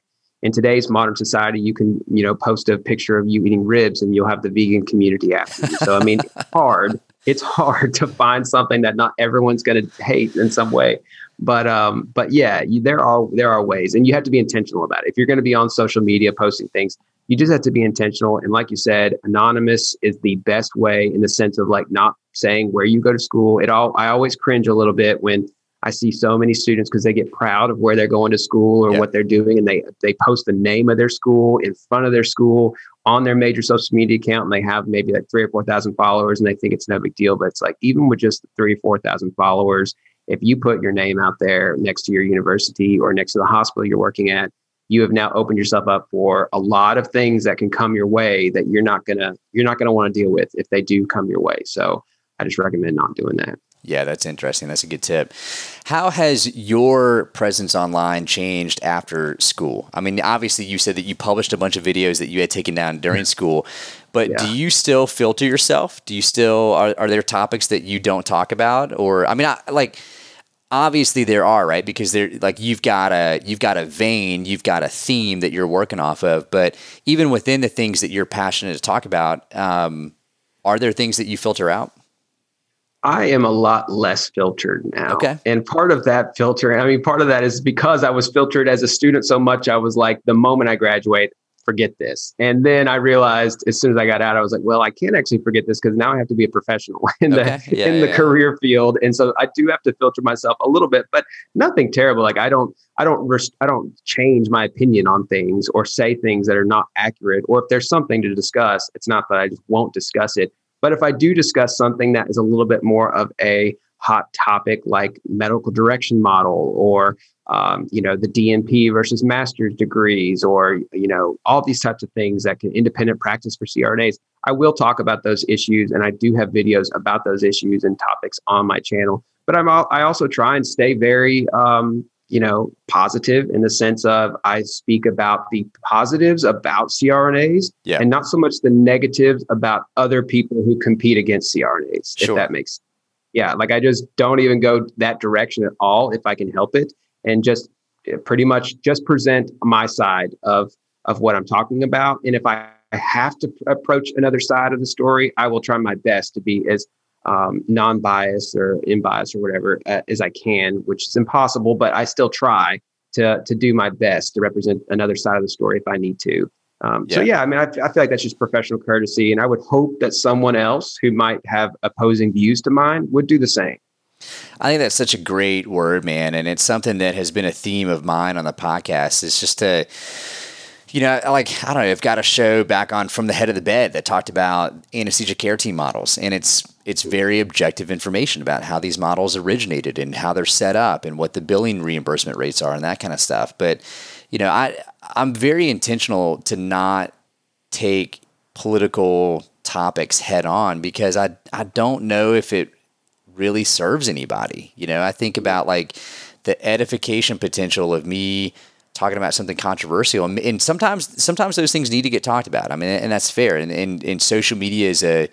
in today's modern society, you can, you know, post a picture of you eating ribs and you'll have the vegan community after you. So, I mean, it's hard. It's hard to find something that not everyone's going to hate in some way. but um, but yeah, you, there are there are ways, and you have to be intentional about it. If you're going to be on social media posting things, you just have to be intentional. And like you said, anonymous is the best way in the sense of like not saying where you go to school. It all I always cringe a little bit when I see so many students because they get proud of where they're going to school or yep. what they're doing, and they they post the name of their school in front of their school on their major social media account, and they have maybe like three or four thousand followers, and they think it's no big deal. But it's like even with just three or four thousand followers, if you put your name out there next to your university or next to the hospital you're working at, you have now opened yourself up for a lot of things that can come your way that you're not gonna you're not gonna want to deal with if they do come your way. So I just recommend not doing that. Yeah, that's interesting. That's a good tip. How has your presence online changed after school? I mean, obviously, you said that you published a bunch of videos that you had taken down during school, but yeah. do you still filter yourself? Do you still are, are there topics that you don't talk about, or I mean, I, like obviously there are right because there like you've got a you've got a vein you've got a theme that you're working off of but even within the things that you're passionate to talk about um, are there things that you filter out I am a lot less filtered now. Okay. And part of that filter, I mean, part of that is because I was filtered as a student so much, I was like, the moment I graduate, forget this. And then I realized as soon as I got out, I was like, well, I can't actually forget this because now I have to be a professional in okay. the yeah, in the yeah. career field. And so I do have to filter myself a little bit, but nothing terrible. Like I don't, I don't, I don't change my opinion on things or say things that are not accurate. Or if there's something to discuss, it's not that I just won't discuss it. But if I do discuss something that is a little bit more of a hot topic like medical direction model or um, you know the DNP versus master's degrees or you know all these types of things that can independent practice for CRNAs. I will talk about those issues, and I do have videos about those issues and topics on my channel. But I'm I also try and stay very um, you know, positive in the sense of I speak about the positives about CRNAs yeah. and not so much the negatives about other people who compete against CRNAs, sure. if that makes sense. Yeah, like I just don't even go that direction at all if I can help it and just eh, pretty much just present my side of of what I'm talking about. And if I have to approach another side of the story, I will try my best to be as um, non-biased or unbiased or whatever uh, as I can, which is impossible, but I still try to to do my best to represent another side of the story if I need to. Um, yeah. So yeah, I mean, I, I feel like that's just professional courtesy, and I would hope that someone else who might have opposing views to mine would do the same. I think that's such a great word, man, and it's something that has been a theme of mine on the podcast. It's just to you know, like I don't know, I've got a show back on from the head of the bed that talked about anesthesia care team models, and it's it's very objective information about how these models originated and how they're set up and what the billing reimbursement rates are and that kind of stuff. But you know, I I'm very intentional to not take political topics head on because I I don't know if it really serves anybody. You know, I think about like the edification potential of me talking about something controversial and, and, sometimes sometimes those things need to get talked about i mean and that's fair and, and, and social media is a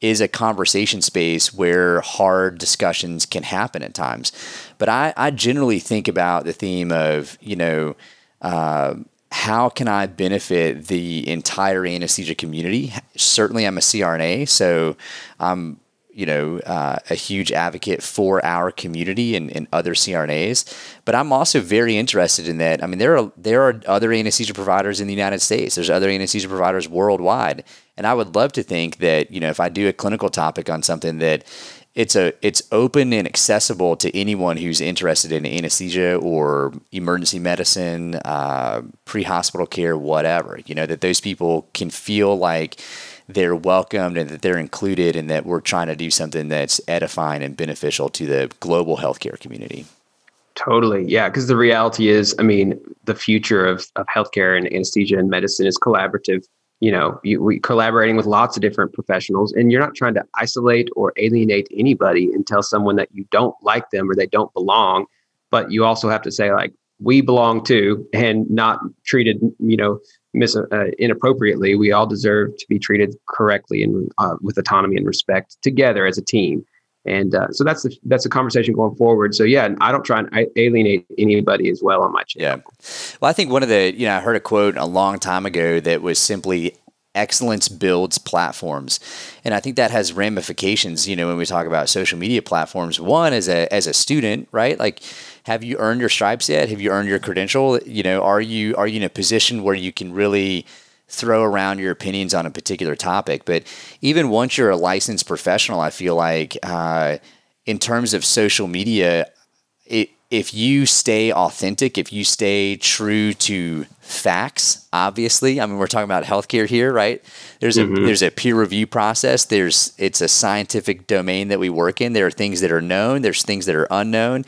is a conversation space where hard discussions can happen at times. But i, I generally think about the theme of you know uh, how can i benefit the entire anesthesia community? Certainly i'm a crna so i'm you know, uh, a huge advocate for our community and, and other CRNAs. But I'm also very interested in that. I mean, there are there are other anesthesia providers in the United States. There's other anesthesia providers worldwide, and I would love to think that you know, if I do a clinical topic on something that it's a it's open and accessible to anyone who's interested in anesthesia or emergency medicine, uh, pre-hospital care, whatever. You know that those people can feel like they're welcomed and that they're included and that we're trying to do something that's edifying and beneficial to the global healthcare community. Totally. Yeah. Because the reality is, I mean, the future of, of healthcare and anesthesia and medicine is collaborative. You know, you, we collaborating with lots of different professionals, and you're not trying to isolate or alienate anybody and tell someone that you don't like them or they don't belong. But you also have to say, like, we belong to and not treated, you know, mis- uh, inappropriately. We all deserve to be treated correctly and uh, with autonomy and respect together as a team. And uh, so that's the, that's a conversation going forward. So yeah, I don't try and alienate anybody as well on my channel. Yeah. Well, I think one of the you know I heard a quote a long time ago that was simply excellence builds platforms. And i think that has ramifications you know when we talk about social media platforms. One as a as a student right? Like have you earned your stripes yet? Have you earned your credential? You know are you are you in a position where you can really throw around your opinions on a particular topic? But even once you're a licensed professional i feel like uh, in terms of social media if you stay authentic, if you stay true to facts, obviously, I mean, we're talking about healthcare here, right? There's mm-hmm. a there's a peer review process. There's it's a scientific domain that we work in. There are things that are known. There's things that are unknown.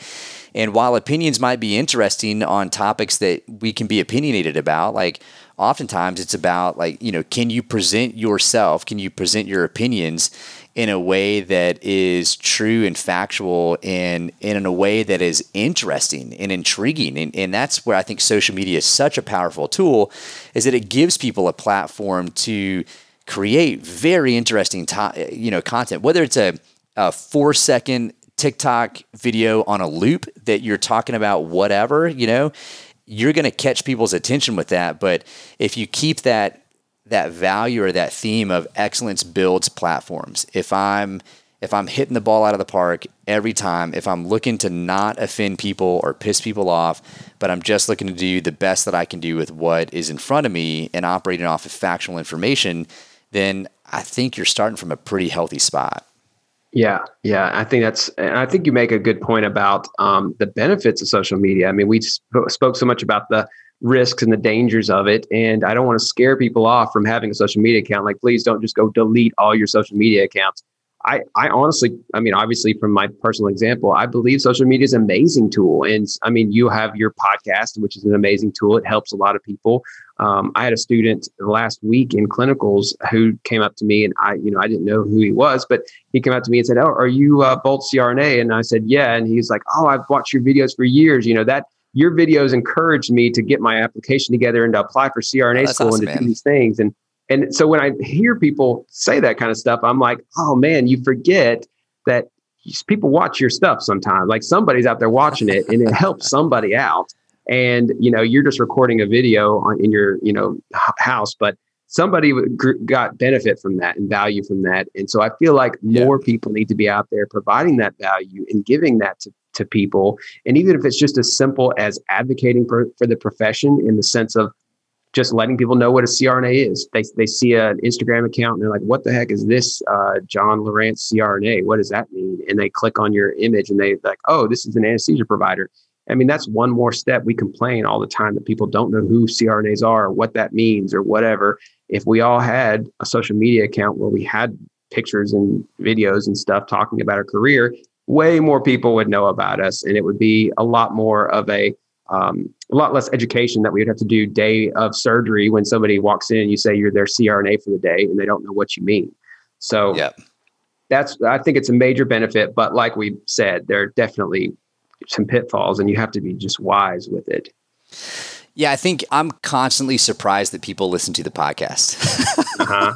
And while opinions might be interesting on topics that we can be opinionated about, like oftentimes it's about like you know, can you present yourself? Can you present your opinions? In a way that is true and factual and, and in a way that is interesting and intriguing. And, and that's where I think social media is such a powerful tool is that it gives people a platform to create very interesting to, you know content, whether it's a, a four second TikTok video on a loop that you're talking about whatever, you know, you're going to catch people's attention with that. But if you keep that that value or that theme of excellence builds platforms. If I'm if I'm hitting the ball out of the park every time, if I'm looking to not offend people or piss people off, but I'm just looking to do the best that I can do with what is in front of me and operating off of factual information, then I think you're starting from a pretty healthy spot. Yeah, yeah, I think that's, and I think you make a good point about um, the benefits of social media. I mean, we sp- spoke so much about the risks and the dangers of it. And I don't want to scare people off from having a social media account. Like, please don't just go delete all your social media accounts. I, I honestly, I mean, obviously, from my personal example, I believe social media is an amazing tool. And I mean, you have your podcast, which is an amazing tool. It helps a lot of people. Um, I had a student last week in clinicals who came up to me, and I, you know, I didn't know who he was, but he came up to me and said, "Oh, are you uh, Bolt CRNA?" And I said, "Yeah." And he's like, "Oh, I've watched your videos for years. You know that your videos encouraged me to get my application together and to apply for CRNA oh, school awesome, and to man. do these things. And and so when I hear people say that kind of stuff, I'm like, oh man, you forget that people watch your stuff sometimes. Like somebody's out there watching it, and it helps somebody out. And you know, you're just recording a video on, in your you know house, but somebody got benefit from that and value from that. And so I feel like more yeah. people need to be out there providing that value and giving that to to people. And even if it's just as simple as advocating for, for the profession in the sense of just letting people know what a CRNA is. They, they see an Instagram account and they're like, what the heck is this uh, John Lawrence CRNA? What does that mean? And they click on your image and they like, oh, this is an anesthesia provider. I mean, that's one more step. We complain all the time that people don't know who CRNAs are, or what that means, or whatever. If we all had a social media account where we had pictures and videos and stuff talking about our career, way more people would know about us and it would be a lot more of a um, a lot less education that we would have to do day of surgery when somebody walks in and you say you're their CRNA for the day and they don't know what you mean. So yeah, that's I think it's a major benefit, but like we said, there are definitely some pitfalls and you have to be just wise with it. Yeah, I think I'm constantly surprised that people listen to the podcast. uh-huh.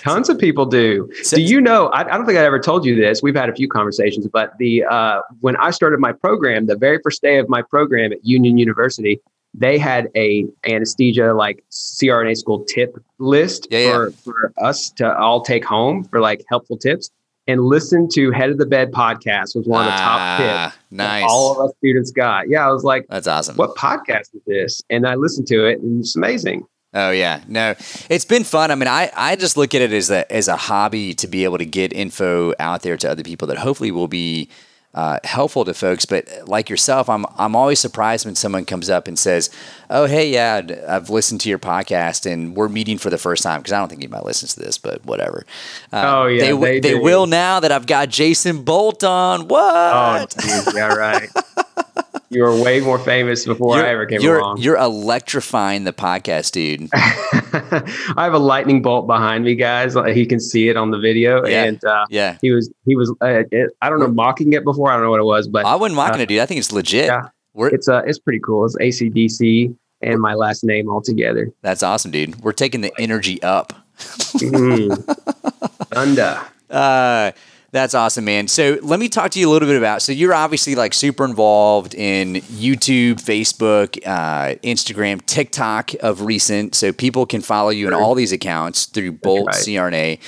Tons of people do. do you know? I, I, don't think I ever told you this. We've had a few conversations, but the uh, when I started my program, the very first day of my program at Union University, they had a anesthesia like CRNA school tip list yeah, for, yeah. for us to all take home for like helpful tips and listen to Head of the Bed podcast was one of the top ah, tips. Nice. All of us students got. Yeah, I was like, that's awesome. What podcast is this? And I listened to it, and it's amazing. Oh yeah, no, it's been fun. I mean, I, I just look at it as a as a hobby to be able to get info out there to other people that hopefully will be uh, helpful to folks. But like yourself, I'm I'm always surprised when someone comes up and says, "Oh, hey, yeah, I've listened to your podcast and we're meeting for the first time." Because I don't think anybody listens to this, but whatever. Uh, oh yeah, they they, they will now that I've got Jason Bolt on. What? Oh, geez, yeah, right. you were way more famous before you're, I ever came you're, along. You're electrifying the podcast, dude. I have a lightning bolt behind me, guys. He can see it on the video, yeah. and uh, yeah, he was he was uh, it, I don't know mocking it before. I don't know what it was, but I wasn't mocking uh, it, dude. I think it's legit. Yeah, We're, it's uh it's pretty cool. It's ACDC and my last name all together. That's awesome, dude. We're taking the energy up. mm. Thunder. Uh, That's awesome, man. So let me talk to you a little bit about. So you're obviously like super involved in YouTube, Facebook, uh, Instagram, TikTok of recent. So people can follow you in all these accounts through Bolt right. CRNA.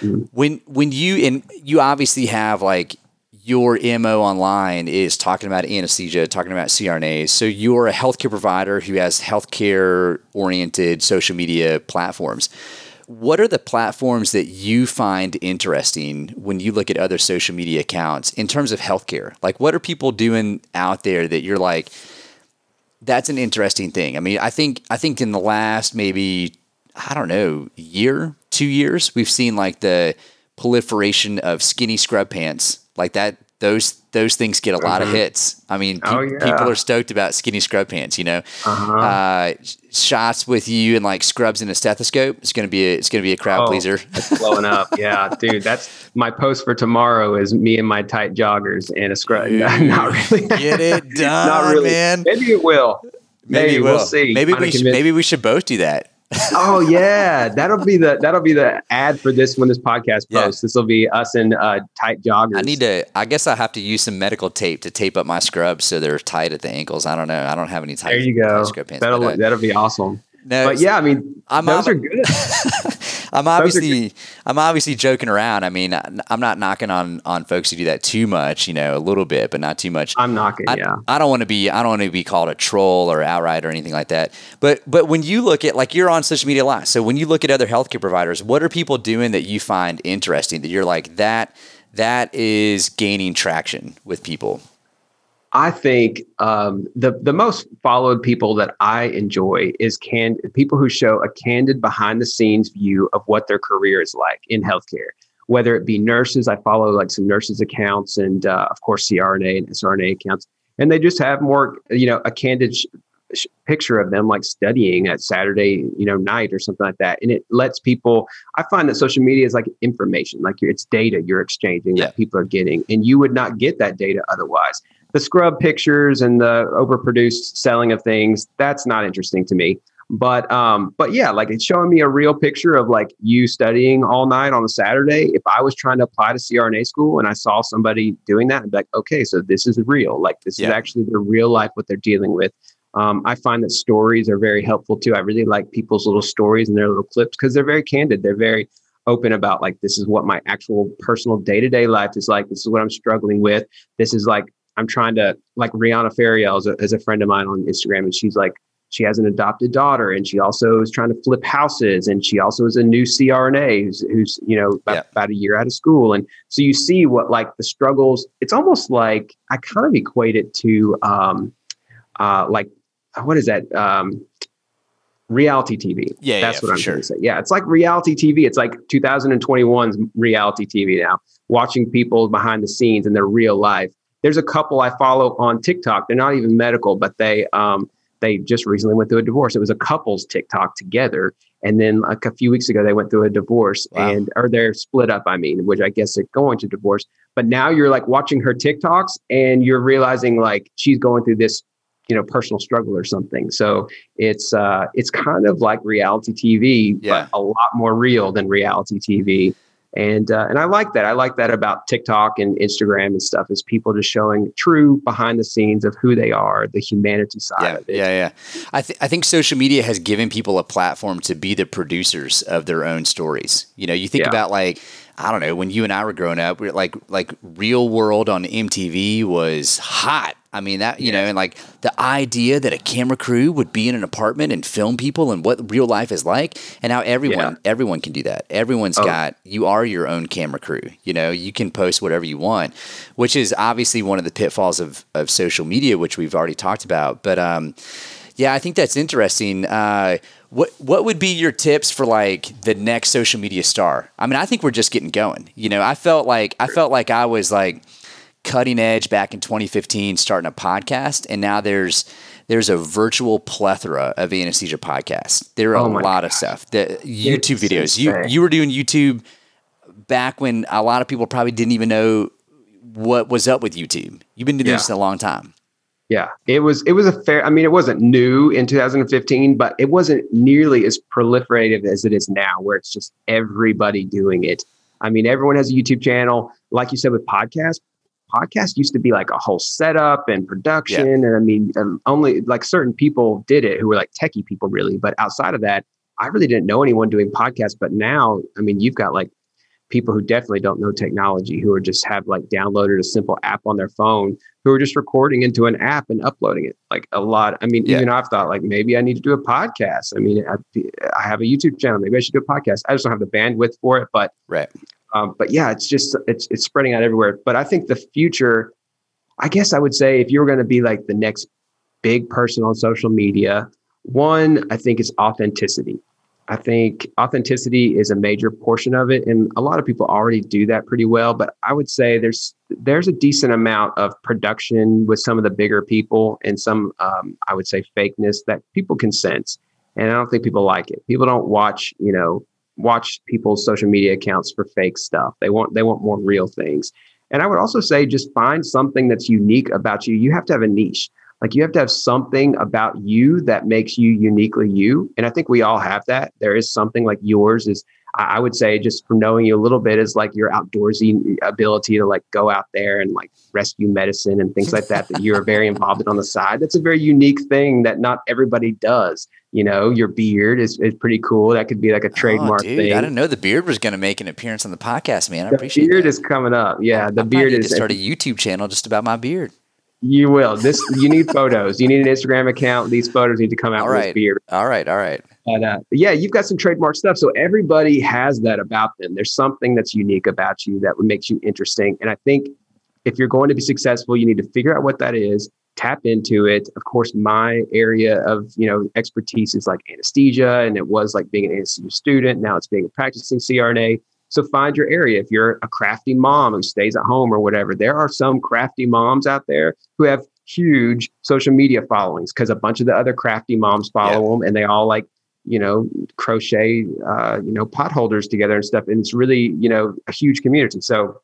Mm-hmm. When when you and you obviously have like your mo online is talking about anesthesia, talking about CRNAs. So you're a healthcare provider who has healthcare oriented social media platforms what are the platforms that you find interesting when you look at other social media accounts in terms of healthcare? Like, what are people doing out there that you're like, that's an interesting thing? I mean, I think I think in the last maybe I don't know year, two years, we've seen like the proliferation of skinny scrub pants, like that those those things get a lot mm-hmm. of hits. I mean, oh, yeah. people are stoked about skinny scrub pants. You know, uh-huh. uh, shots with you and like scrubs and a stethoscope. It's gonna be a, it's gonna be a crowd oh, pleaser. It's blowing up. Yeah, dude. That's my post for tomorrow. Is me and my tight joggers and a scrub. Dude, not really. Get it done, not really. man. Maybe it will. Maybe, Maybe we'll see. Maybe we should, maybe we should both do that oh yeah, that'll be the that'll be the ad for this when this podcast posts. Yeah. This will be us in uh, tight joggers. I need to. I guess I have to use some medical tape to tape up my scrubs so they're tight at the ankles. I don't know. I don't have any tight. There you go. Scrub pants, that'll but, uh, that'll be awesome. No, but yeah, I mean, I'm, those are good. I'm obviously I'm obviously joking around. I mean, I'm not knocking on on folks who do that too much, you know, a little bit, but not too much. I'm knocking, I, yeah. I don't want to be I don't want to be called a troll or outright or anything like that. But but when you look at like you're on social media a lot, so when you look at other healthcare providers, what are people doing that you find interesting that you're like that that is gaining traction with people? I think um, the the most followed people that I enjoy is can people who show a candid behind the scenes view of what their career is like in healthcare. Whether it be nurses, I follow like some nurses accounts and uh, of course CRNA and SRNA accounts, and they just have more you know a candid sh- sh- picture of them like studying at Saturday you know night or something like that, and it lets people. I find that social media is like information, like it's data you're exchanging yeah. that people are getting, and you would not get that data otherwise the scrub pictures and the overproduced selling of things that's not interesting to me. But um but yeah like it's showing me a real picture of like you studying all night on a saturday. If i was trying to apply to crna school and i saw somebody doing that i'd be like okay so this is real. Like this yeah. is actually their real life what they're dealing with. Um, i find that stories are very helpful too. I really like people's little stories and their little clips because they're very candid. They're very open about like this is what my actual personal day-to-day life is like. This is what i'm struggling with. This is like I'm trying to like Rihanna Fariel is a, is a friend of mine on Instagram, and she's like she has an adopted daughter, and she also is trying to flip houses, and she also is a new CRNA who's, who's you know about, yeah. about a year out of school, and so you see what like the struggles. It's almost like I kind of equate it to um, uh, like what is that? Um, reality TV. Yeah, that's yeah, what I'm sure. trying to say. Yeah, it's like reality TV. It's like 2021's reality TV now. Watching people behind the scenes in their real life there's a couple I follow on TikTok. They're not even medical, but they um, they just recently went through a divorce. It was a couple's TikTok together, and then like a few weeks ago they went through a divorce wow. and or they're split up. I mean, which I guess they're going to divorce. But now you're like watching her TikToks and you're realizing like she's going through this you know personal struggle or something so it's uh it's kind of like reality tv yeah. but a lot more real than reality tv and uh, and I like that. I like that about TikTok and Instagram and stuff is people just showing true behind the scenes of who they are, the humanity side yeah, of it. Yeah, yeah. I th- I think social media has given people a platform to be the producers of their own stories. You know, you think yeah. about like I don't know when you and I were growing up, we like like Real World on MTV was hot I mean that you yeah. know, and like the idea that a camera crew would be in an apartment and film people and what real life is like, and how everyone yeah. everyone can do that. Everyone's oh. got you are your own camera crew. You know, you can post whatever you want, which is obviously one of the pitfalls of of social media, which we've already talked about. But um, yeah, I think that's interesting. Uh, what what would be your tips for like the next social media star? I mean, I think we're just getting going. You know, I felt like I felt like I was like cutting edge back in 2015 starting a podcast and now there's there's a virtual plethora of anesthesia podcasts. There are oh a lot God. of stuff. The youtube it's videos. You you were doing youtube back when a lot of people probably didn't even know what was up with youtube. You've been doing yeah. this a long time. Yeah. It was it was a fair i mean it wasn't new in 2015 but it wasn't nearly as proliferative as it is now where it's just everybody doing it. I mean everyone has a youtube channel. Like you said with podcasts, podcast used to be like a whole setup and production. Yeah. And I mean, um, only like certain people did it who were like techie people, really. But outside of that, I really didn't know anyone doing podcasts. But now, I mean, you've got like people who definitely don't know technology who are just have like downloaded a simple app on their phone who are just recording into an app and uploading it like a lot i mean yeah. even i've thought like maybe i need to do a podcast i mean I, I, have a youtube channel maybe i should do a podcast i just don't have the bandwidth for it but right um, but yeah, it's just it's it's spreading out everywhere. But I think the future, I guess I would say, if you were going to be like the next big person on social media, one I think is authenticity. I think authenticity is a major portion of it, and a lot of people already do that pretty well. But I would say there's there's a decent amount of production with some of the bigger people, and some um, I would say fakeness that people can sense, and I don't think people like it. People don't watch, you know, watch people's social media accounts for fake stuff. They want they want more real things. And I would also say just find something that's unique about you. You have to have a niche. Like you have to have something about you that makes you uniquely you. And I think we all have that. There is something like yours is I would say just from knowing you a little bit is like your outdoorsy ability to like go out there and like rescue medicine and things like that that you're very involved in on the side. That's a very unique thing that not everybody does. You know, your beard is, is pretty cool. That could be like a oh, trademark oh, dude, thing. I didn't know the beard was going to make an appearance on the podcast, man. I the appreciate beard that. is coming up. Yeah, the I beard is. To start a YouTube channel just about my beard. You will. This you need photos. You need an Instagram account. These photos need to come out all right. with beard. All right, all right. But uh, yeah, you've got some trademark stuff. So everybody has that about them. There's something that's unique about you that makes you interesting. And I think if you're going to be successful, you need to figure out what that is tap into it. Of course, my area of you know expertise is like anesthesia, and it was like being an anesthesia student. Now it's being a practicing CRNA. So find your area. If you're a crafty mom who stays at home or whatever, there are some crafty moms out there who have huge social media followings because a bunch of the other crafty moms follow yeah. them, and they all like you know crochet uh, you know potholders together and stuff. And it's really you know a huge community. So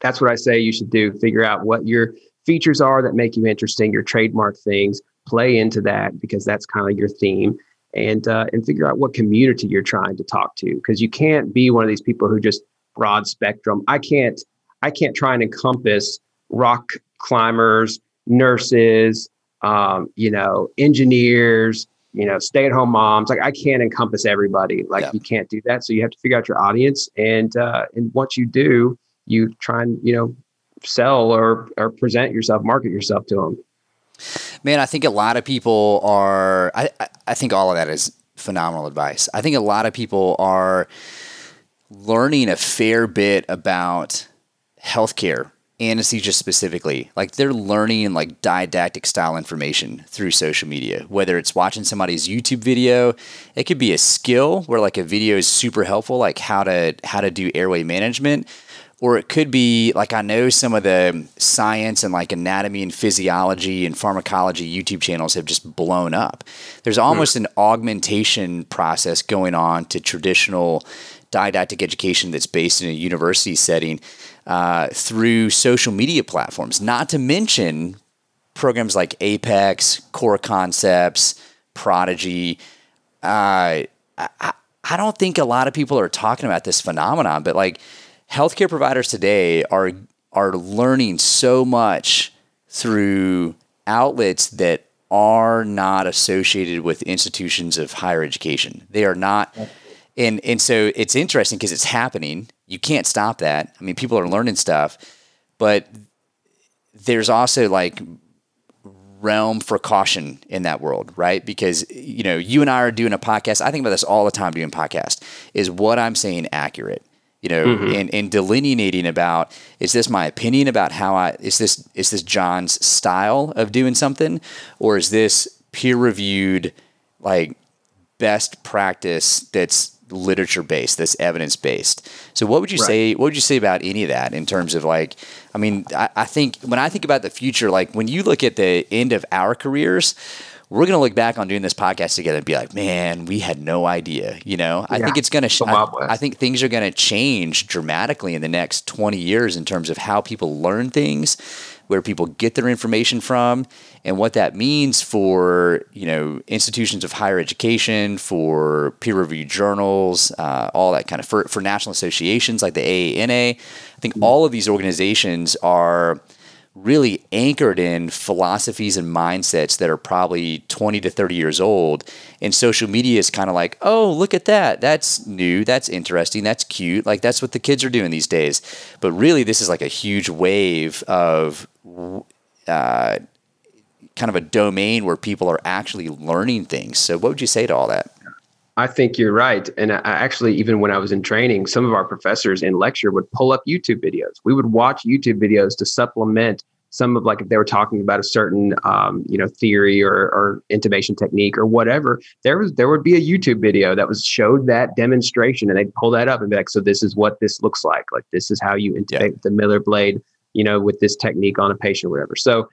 that's what I say you should do. Figure out what your features are that make you interesting, your trademark things, play into that because that's kind of your theme and uh, and figure out what community you're trying to talk to because you can't be one of these people who just broad spectrum. I can't I can't try and encompass rock climbers, nurses, um, you know, engineers, you know, stay at home moms. Like I can't encompass everybody. Like yeah. you can't do that. So you have to figure out your audience, and uh, and once you do, you try and you know sell or or present yourself, market yourself to them. Man, I think a lot of people are. I I think all of that is phenomenal advice. I think a lot of people are learning a fair bit about healthcare anesthesia specifically like they're learning like didactic style information through social media whether it's watching somebody's youtube video it could be a skill where like a video is super helpful like how to how to do airway management or it could be like I know some of the science and like anatomy and physiology and pharmacology YouTube channels have just blown up. There's almost mm. an augmentation process going on to traditional didactic education that's based in a university setting uh, through social media platforms, not to mention programs like Apex, Core Concepts, Prodigy. Uh, I, I don't think a lot of people are talking about this phenomenon, but like, healthcare providers today are are learning so much through outlets that are not associated with institutions of higher education. They are not and and so it's interesting because it's happening. You can't stop that. I mean, people are learning stuff, but there's also like realm for caution in that world, right? Because you know, you and I are doing a podcast. I think about this all the time doing podcast. Is what I'm saying accurate? You know, mm-hmm. and, and delineating about is this my opinion about how I is this is this John's style of doing something, or is this peer reviewed like best practice that's literature based, that's evidence based. So what would you right. say what would you say about any of that in terms of like I mean, I, I think when I think about the future, like when you look at the end of our careers, we're going to look back on doing this podcast together and be like, man, we had no idea. You know, I think it's going to, sh- I, I, think things are going to change dramatically in the next 20 years in terms of how people learn things. where people get their information from, and what that means for you know institutions of higher education, for peer-reviewed journals, uh, all that kind of for, for national associations like the AANA. I think all of these organizations are really anchored in philosophies and mindsets that are probably 20 to 30 years old. And social media is kind of like, oh, look at that. That's new. That's interesting. That's cute. Like, that's what the kids are doing these days. But really, this is like a huge wave of uh, kind of a domain where people are actually learning things. So, what would you say to all that? I think you're right. And I actually, even when I was in training, some of our professors in lecture would pull up YouTube videos. We would watch YouTube videos to supplement some of like if they were talking about a certain um, you know theory or, or intubation technique or whatever there was there would be a youtube video that was showed that demonstration and they'd pull that up and be like so this is what this looks like like this is how you intubate yeah. the miller blade you know with this technique on a patient or whatever so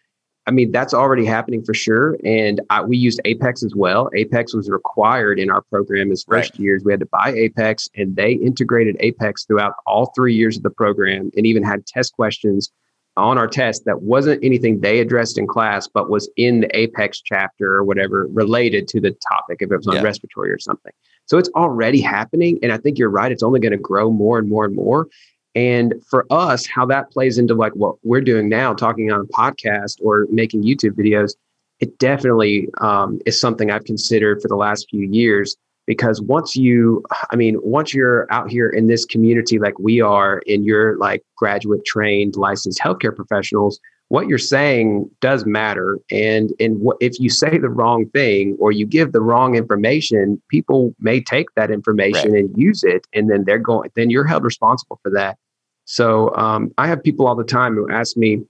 I mean, that's already happening for sure. And I, we used Apex as well. Apex was required in our program as first right. years. We had to buy Apex, and they integrated Apex throughout all three years of the program and even had test questions on our test that wasn't anything they addressed in class, but was in the Apex chapter or whatever related to the topic, if it was on yeah. respiratory or something. So it's already happening. And I think you're right. It's only going to grow more and more and more. And for us, how that plays into like what we're doing now, talking on a podcast or making YouTube videos, it definitely um, is something I've considered for the last few years. Because once you, I mean, once you're out here in this community like we are, and you're like graduate trained, licensed healthcare professionals, what you're saying does matter. And and what, if you say the wrong thing or you give the wrong information, people may take that information right. and use it, and then they're going. Then you're held responsible for that. So um, I have people all the time who ask me,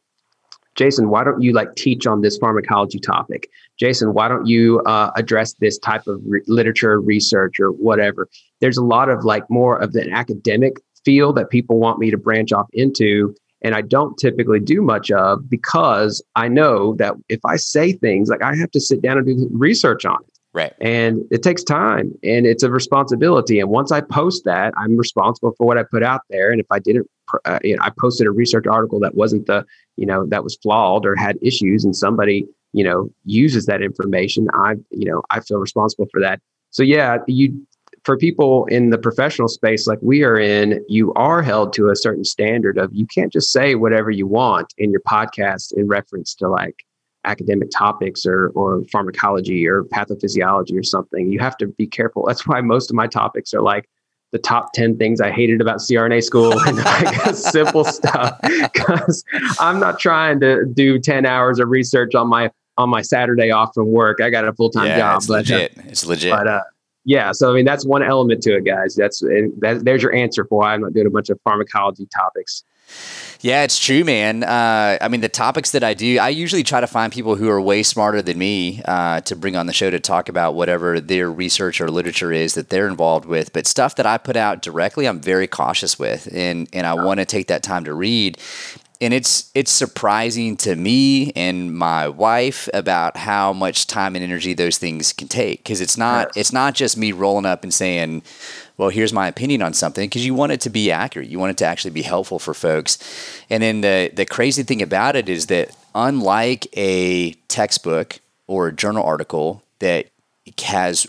Jason, why don't you like teach on this pharmacology topic? Jason, why don't you uh, address this type of re- literature research or whatever? There's a lot of like more of an academic field that people want me to branch off into. And I don't typically do much of because I know that if I say things like I have to sit down and do research on it. Right. And it takes time and it's a responsibility. And once I post that, I'm responsible for what I put out there. And if I didn't, uh, you know, I posted a research article that wasn't the, you know, that was flawed or had issues and somebody, you know, uses that information, I, you know, I feel responsible for that. So yeah, you, for people in the professional space like we are in, you are held to a certain standard of you can't just say whatever you want in your podcast in reference to like academic topics or or pharmacology or pathophysiology or something. You have to be careful. That's why most of my topics are like the top 10 things I hated about CRNA school and like simple stuff because I'm not trying to do 10 hours of research on my on my Saturday off from work. I got a full-time yeah, job. It's but, legit. it's legit. But uh, yeah, so I mean that's one element to it, guys. That's that, there's your answer for why I'm not doing a bunch of pharmacology topics. Yeah, it's true, man. Uh, I mean, the topics that I do, I usually try to find people who are way smarter than me uh, to bring on the show to talk about whatever their research or literature is that they're involved with. But stuff that I put out directly, I'm very cautious with, and and I want to take that time to read. And it's it's surprising to me and my wife about how much time and energy those things can take because it's not yes. it's not just me rolling up and saying well, here's my opinion on something because you want it to be accurate. You want it to actually be helpful for folks. And then the, the crazy thing about it is that unlike a textbook or a journal article that has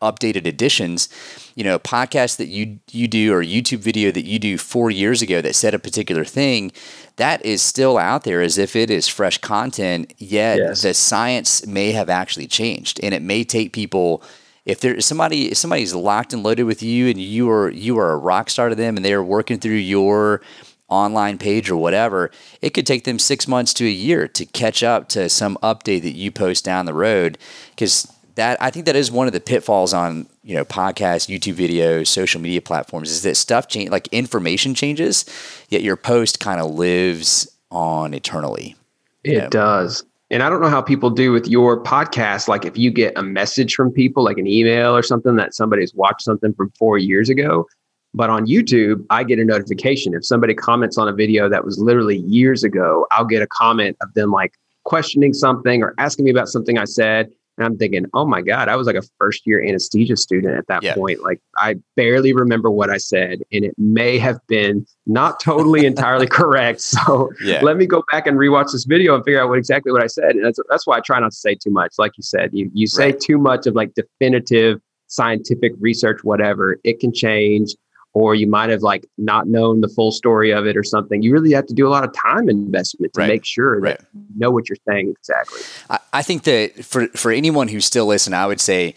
updated editions, you know, podcast that you you do or YouTube video that you do four years ago that said a particular thing, that is still out there as if it is fresh content. Yet yes. the science may have actually changed, and it may take people if there's somebody if somebody's locked and loaded with you and you are you are a rock star to them and they're working through your online page or whatever, it could take them six months to a year to catch up to some update that you post down the road. Because that I think that is one of the pitfalls on you know podcasts, YouTube videos, social media platforms is that stuff change like information changes, yet your post kind of lives on eternally. It know? does. And I don't know how people do with your podcast. Like if you get a message from people, like an email or something that somebody's watched something from four years ago. But on YouTube, I get a notification. If somebody comments on a video that was literally years ago, I'll get a comment of them like questioning something or asking me about something I said. And I'm thinking, oh my God, I was like a first year anesthesia student at that yeah. point. Like I barely remember what I said, and it may have been not totally entirely correct. So yeah. let me go back and rewatch this video and figure out what exactly what I said. And that's, that's why I try not to say too much. Like you said, you, you say right. too much of like definitive scientific research, whatever, it can change or you might have like not known the full story of it or something. You really have to do a lot of time investment to right. make sure right. that you know what you're saying exactly. I, I, think that for for anyone who's still listening, I would say,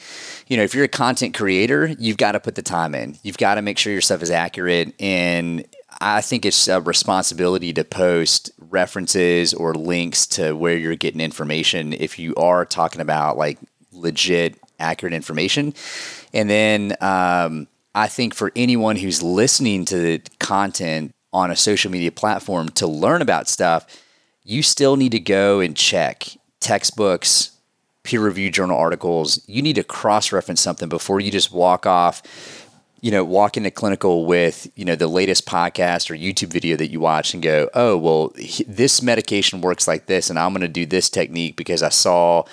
you know, if you're a content creator, you've got to put the time in. You've got to make sure your stuff is accurate and I think it's a responsibility to post references or links to where you're getting information if you are talking about like legit, accurate information. And then um, I think for anyone who's listening to the content on a social media platform to learn about stuff, you still need to go and check textbooks, peer reviewed journal articles. You need to cross reference something before you just walk off, you know, walk into clinical with, you know, the latest podcast or YouTube video that you watch and go, oh, well, this medication works like this, and I'm going to do this technique because I saw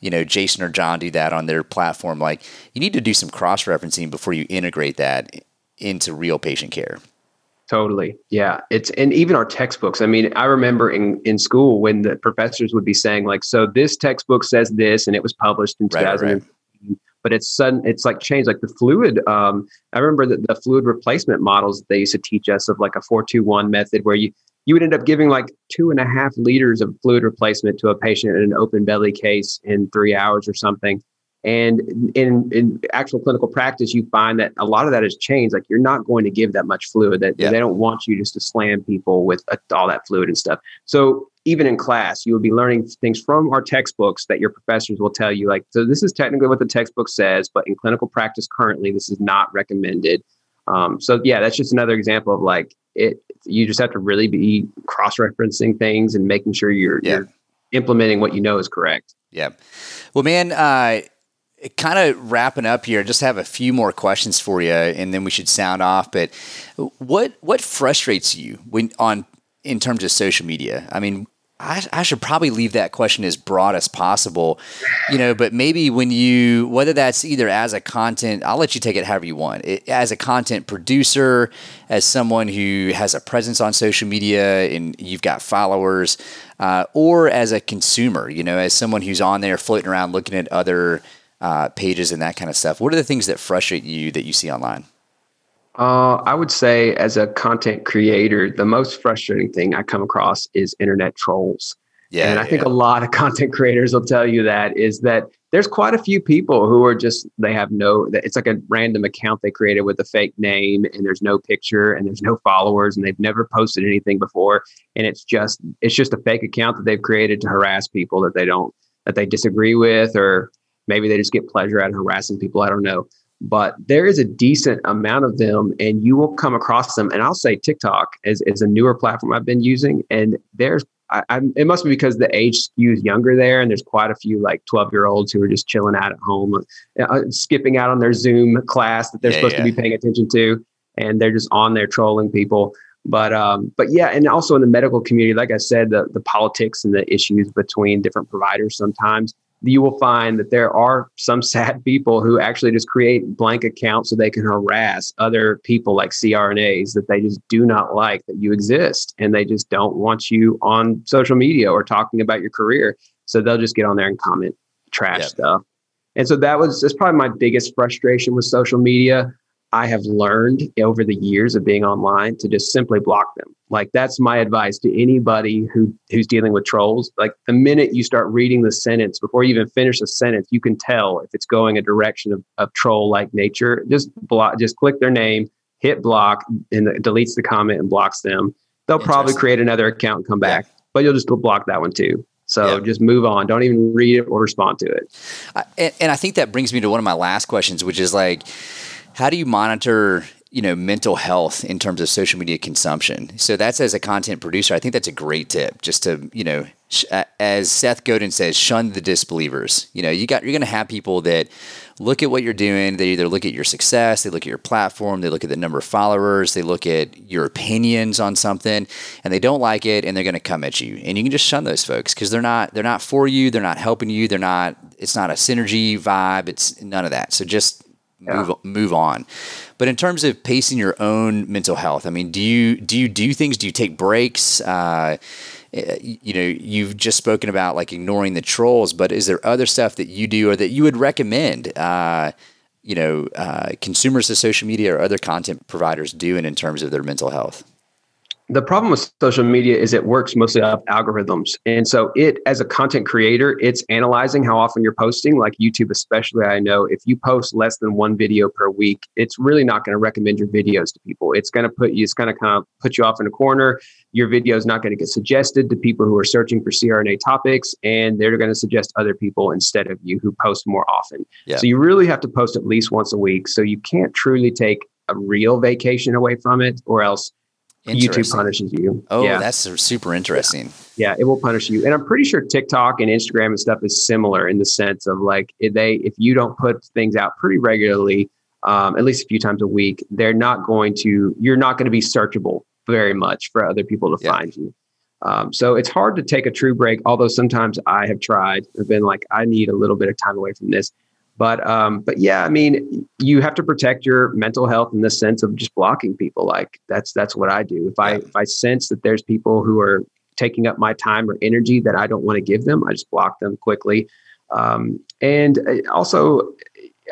you know Jason or John do that on their platform. Like you need to do some cross referencing before you integrate that into real patient care. Totally. Yeah. It's and even our textbooks. I mean, I remember in, in school when the professors would be saying, like, so this textbook says this and it was published in right, 2015. Right. But it's sudden it's like changed. Like the fluid, um, I remember that the fluid replacement models they used to teach us of like a 421 method where you you would end up giving like two and a half liters of fluid replacement to a patient in an open belly case in three hours or something. And in, in actual clinical practice, you find that a lot of that has changed. Like you're not going to give that much fluid. That yeah. they don't want you just to slam people with all that fluid and stuff. So even in class, you will be learning things from our textbooks that your professors will tell you. Like, so this is technically what the textbook says, but in clinical practice currently, this is not recommended. Um, so yeah, that's just another example of like it you just have to really be cross-referencing things and making sure you're, yeah. you're implementing what you know is correct. Yeah. Well man uh, kind of wrapping up here just have a few more questions for you and then we should sound off but what what frustrates you when on in terms of social media? I mean I, I, should probably leave that question as broad as possible, you know. But maybe when you, whether that's either as a content, I'll let you take it however you want. It, as a content producer, as someone who has a presence on social media and you've got followers, uh, or as a consumer, you know, as someone who's on there floating around looking at other uh, pages and that kind of stuff. What are the things that frustrate you that you see online? Uh, I would say, as a content creator, the most frustrating thing I come across is internet trolls. Yeah, and I yeah. think a lot of content creators will tell you that is that there's quite a few people who are just they have no it's like a random account they created with a fake name and there's no picture and there's no followers and they've never posted anything before and it's just it's just a fake account that they've created to harass people that they don't that they disagree with or maybe they just get pleasure out of harassing people I don't know but there is a decent amount of them and you will come across them and i'll say tiktok is, is a newer platform i've been using and there's I, I, it must be because the age skews younger there and there's quite a few like 12 year olds who are just chilling out at home uh, uh, skipping out on their zoom class that they're yeah, supposed yeah. to be paying attention to and they're just on there trolling people but um, but yeah, and also in the medical community, like I said, the the politics and the issues between different providers sometimes you will find that there are some sad people who actually just create blank accounts so they can harass other people like CRNAs that they just do not like that you exist and they just don't want you on social media or talking about your career. So they'll just get on there and comment trash yep. stuff. And so that was that's probably my biggest frustration with social media. I have learned over the years of being online to just simply block them. Like that's my advice to anybody who who's dealing with trolls. Like the minute you start reading the sentence, before you even finish the sentence, you can tell if it's going a direction of, of troll like nature. Just block, just click their name, hit block, and it deletes the comment and blocks them. They'll probably create another account and come back, yeah. but you'll just block that one too. So just move on. Don't even read it or respond to it. and, and I think that brings me to one of my last questions, which is like, how do you monitor you know mental health in terms of social media consumption so that's as a content producer i think that's a great tip just to you know as seth godin says shun the disbelievers you know you got you're going to have people that look at what you're doing they either look at your success they look at your platform they look at the number of followers they look at your opinions on something and they don't like it and they're going to come at you and you can just shun those folks because they're not they're not for you they're not helping you they're not it's not a synergy vibe. It's none of that. So just move move on. But in terms of pacing your own mental health, I mean, do you do you do things? Do you take breaks? Uh, you know, you've just spoken about like ignoring the trolls, but is there other stuff that you do or that you would recommend? Uh, you know, uh, consumers of social media or other content providers doing in terms of their mental health? The problem with social media is it works mostly off algorithms. And so it as a content creator it's analyzing how often you're posting. Like youtube especially i know if you post less than one video per week it's really not going to recommend your videos to people. It's going to put you it's going to kind of put you off in a corner. Your video is not going to get suggested to people who are searching for crna topics and they're going to suggest other people instead of you who post more often. Yeah. so you really have to post at least once a week. So you can't truly take a real vacation away from it or else YouTube punishes you. Oh, yeah. that's super interesting. Yeah. yeah. it will punish you. And I'm pretty sure TikTok and Instagram and stuff is similar in the sense of like if they if you don't put things out pretty regularly, um, at least a few times a week, they're not going to you're not going to be searchable very much for other people to yeah. find you. Um, so it's hard to take a true break. Although sometimes I have tried. I've been like, I need a little bit of time away from this. But um, but yeah, I mean, you have to protect your mental health in the sense of just blocking people. Like that's that's what I do. If I if I sense that there's people who are taking up my time or energy that I don't want to give them, I just block them quickly. Um, and uh, also,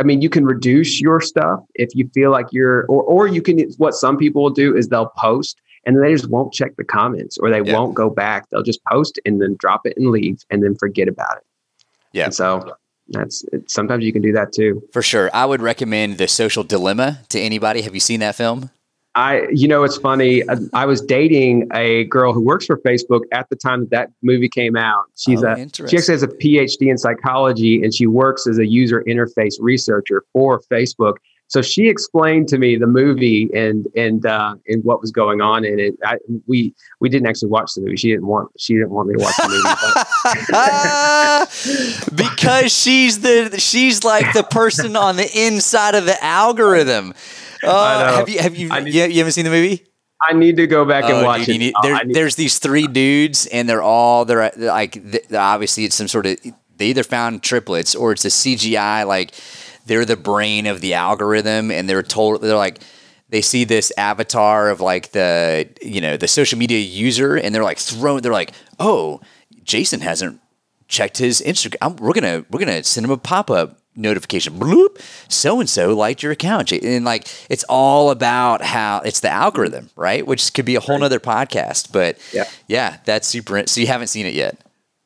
I mean, you can reduce your stuff if you feel like you're, or or you can. What some people will do is they'll post and they just won't check the comments or they yeah. won't go back. They'll just post and then drop it and leave and then forget about it. Yeah. And so that's it, sometimes you can do that too. For sure. I would recommend The Social Dilemma to anybody. Have you seen that film? I, you know, it's funny. I, I, was dating a girl who works for Facebook at the time that that movie came out. She's oh, a she actually has a PhD in psychology, and she works as a user interface researcher for Facebook. So she explained to me the movie and and uh, and what was going on in it. I, we we didn't actually watch the movie. She didn't want she didn't want me to watch the movie because she's the she's like the person on the inside of the algorithm. Uh, have you have you, need, you you haven't seen the movie? I need to go back and oh, watch dude, it. Need, there, need, there's these three dudes, and they're all they're, like obviously it's some sort of they either found triplets or it's a CGI like they're the brain of the algorithm and they're told they're like they see this avatar of like the you know the social media user and they're like thrown they're like oh jason hasn't checked his instagram we're gonna we're gonna send him a pop-up notification bloop so and so liked your account. And like it's all about how it's the algorithm right? Which could be a whole nother podcast but yeah. yeah that's super so you haven't seen it yet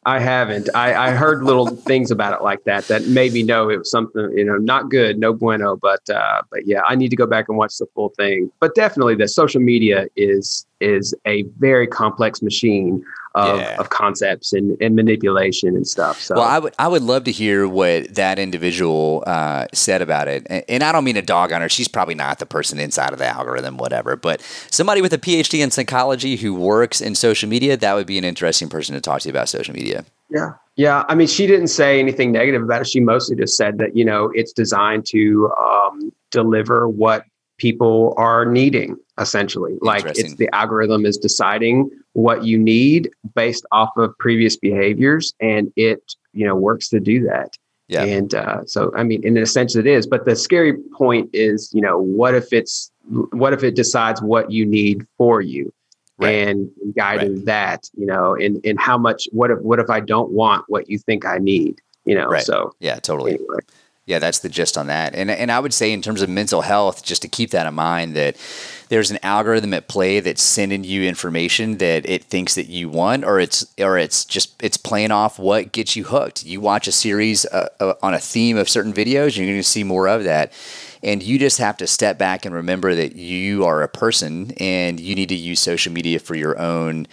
I haven't. I, I heard little things about it like that that made me know it was something you know not good, no bueno. But uh, but yeah, I need to go back and watch the full thing. But definitely, the social media is is a very complex machine of, yeah. of concepts and, and manipulation and stuff. So well, I would I would love to hear what that individual uh, said about it. And, and, I don't mean a dog on her. She's probably not the person inside of the algorithm, whatever. But somebody with a PhD in psychology who works in social media, that would be an interesting person to talk to about social media. Yeah. Yeah. I mean, she didn't say anything negative about it. She mostly just said that, you know, it's designed to um, deliver what people are needing essentially like it's the algorithm is deciding what you need based off of previous behaviors and it you know works to do that yeah and uh, so i mean in a sense it is but the scary point is you know what if it's what if it decides what you need for you right. and guiding right. that you know and and how much what if what if i don't want what you think i need you know right. so yeah totally anyway. Yeah, that's the gist on that. And and I would say in terms of mental health, just to keep that in mind that there's an algorithm at play that's sending you information that it thinks that you want, or it's or it's just it's playing off what gets you hooked. You watch a series uh, uh, on a theme of certain videos, you're going to see more of that. And you just have to step back and remember that you are a person, and you need to use social media for your own.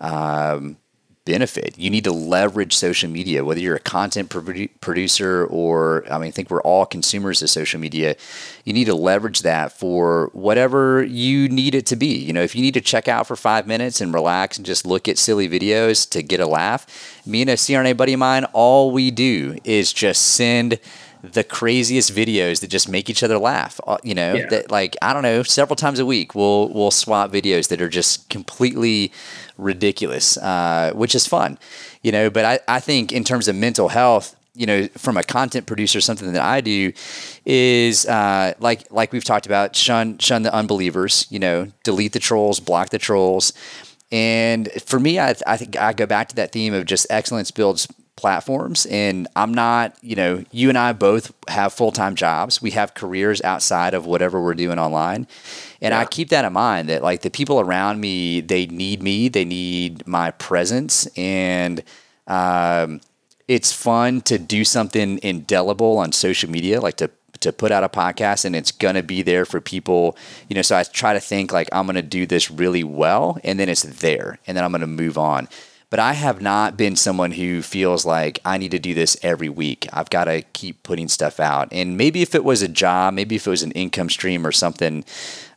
Um, benefit. You need to leverage social media, whether you're a content produ- producer or, I mean, I think we're all consumers of social media. You need to leverage that for whatever you need it to be. You know, if you need to check out for five minutes and relax and just look at silly videos to get a laugh, me and a CRNA buddy of mine, all we do is just send the craziest videos that just make each other laugh. Uh, you know, yeah. that like I don't know, several times a week we'll we'll swap videos that are just completely ridiculous, uh, which is fun. You know, but I, I think in terms of mental health, you know, from a content producer, something that I do is uh, like like we've talked about, shun shun the unbelievers. You know, delete the trolls, block the trolls. And for me, I, I think I go back to that theme of just excellence builds platforms. And I'm not, you know, you and I both have full time jobs. We have careers outside of whatever we're doing online. And yeah. I keep that in mind that like the people around me, they need me, they need my presence. And, um, it's fun to do something indelible on social media, like to to put out a podcast and it's going to be there for people you know so i try to think like i'm going to do this really well and then it's there and then i'm going to move on but I have not been someone who feels like I need to do this every week. I've got to keep putting stuff out. And maybe if it was a job, maybe if it was an income stream or something,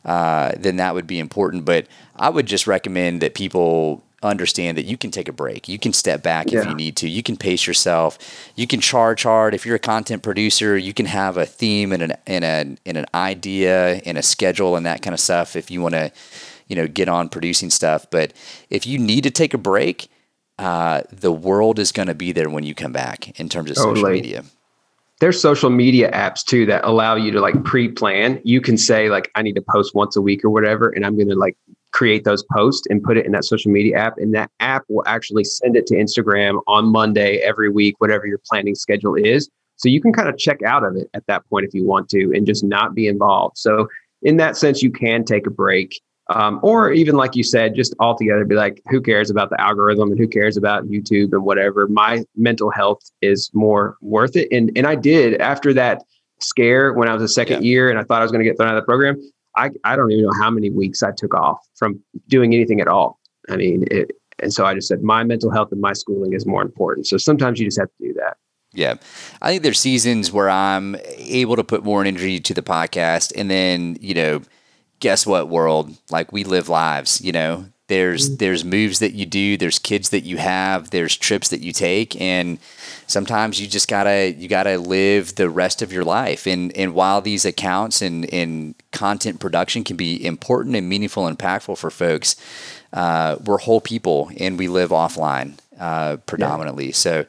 uh, then that would be important. But I would just recommend that people understand that you can take a break. You can step back yeah. if you need to. You can pace yourself. You can charge hard. If you're a content producer, you can have a theme and an and a and an idea and a schedule and that kind of stuff if you want to, you know, get on producing stuff. But if you need to take a break, uh, the world is going to be there when you come back in terms of totally. social media. There's social media apps too that allow you to like pre-plan. You can say like, I need to post once a week or whatever, and I'm going to like create those posts and put it in that social media app, and that app will actually send it to Instagram on Monday every week, whatever your planning schedule is. So you can kind of check out of it at that point if you want to, and just not be involved. So in that sense, you can take a break um, or even like you said, just altogether be like, who cares about the algorithm and who cares about YouTube and whatever. My mental health is more worth it. And and I did after that scare when I was a second yeah. year and I thought I was going to get thrown out of the program. I, I don't even know how many weeks I took off from doing anything at all. I mean, it, and so I just said my mental health and my schooling is more important. So sometimes you just have to do that. Yeah. I think there's seasons where I'm able to put more energy to the podcast and then, you know, guess what world? Like we live lives you know? There's mm. there's moves that you do there's kids that you have there's trips that you take and sometimes you just gotta you gotta live the rest of your life. And and while these accounts and and content production can be important and meaningful and impactful for folks uh, we're whole people and we live offline uh, predominantly. Yeah. So,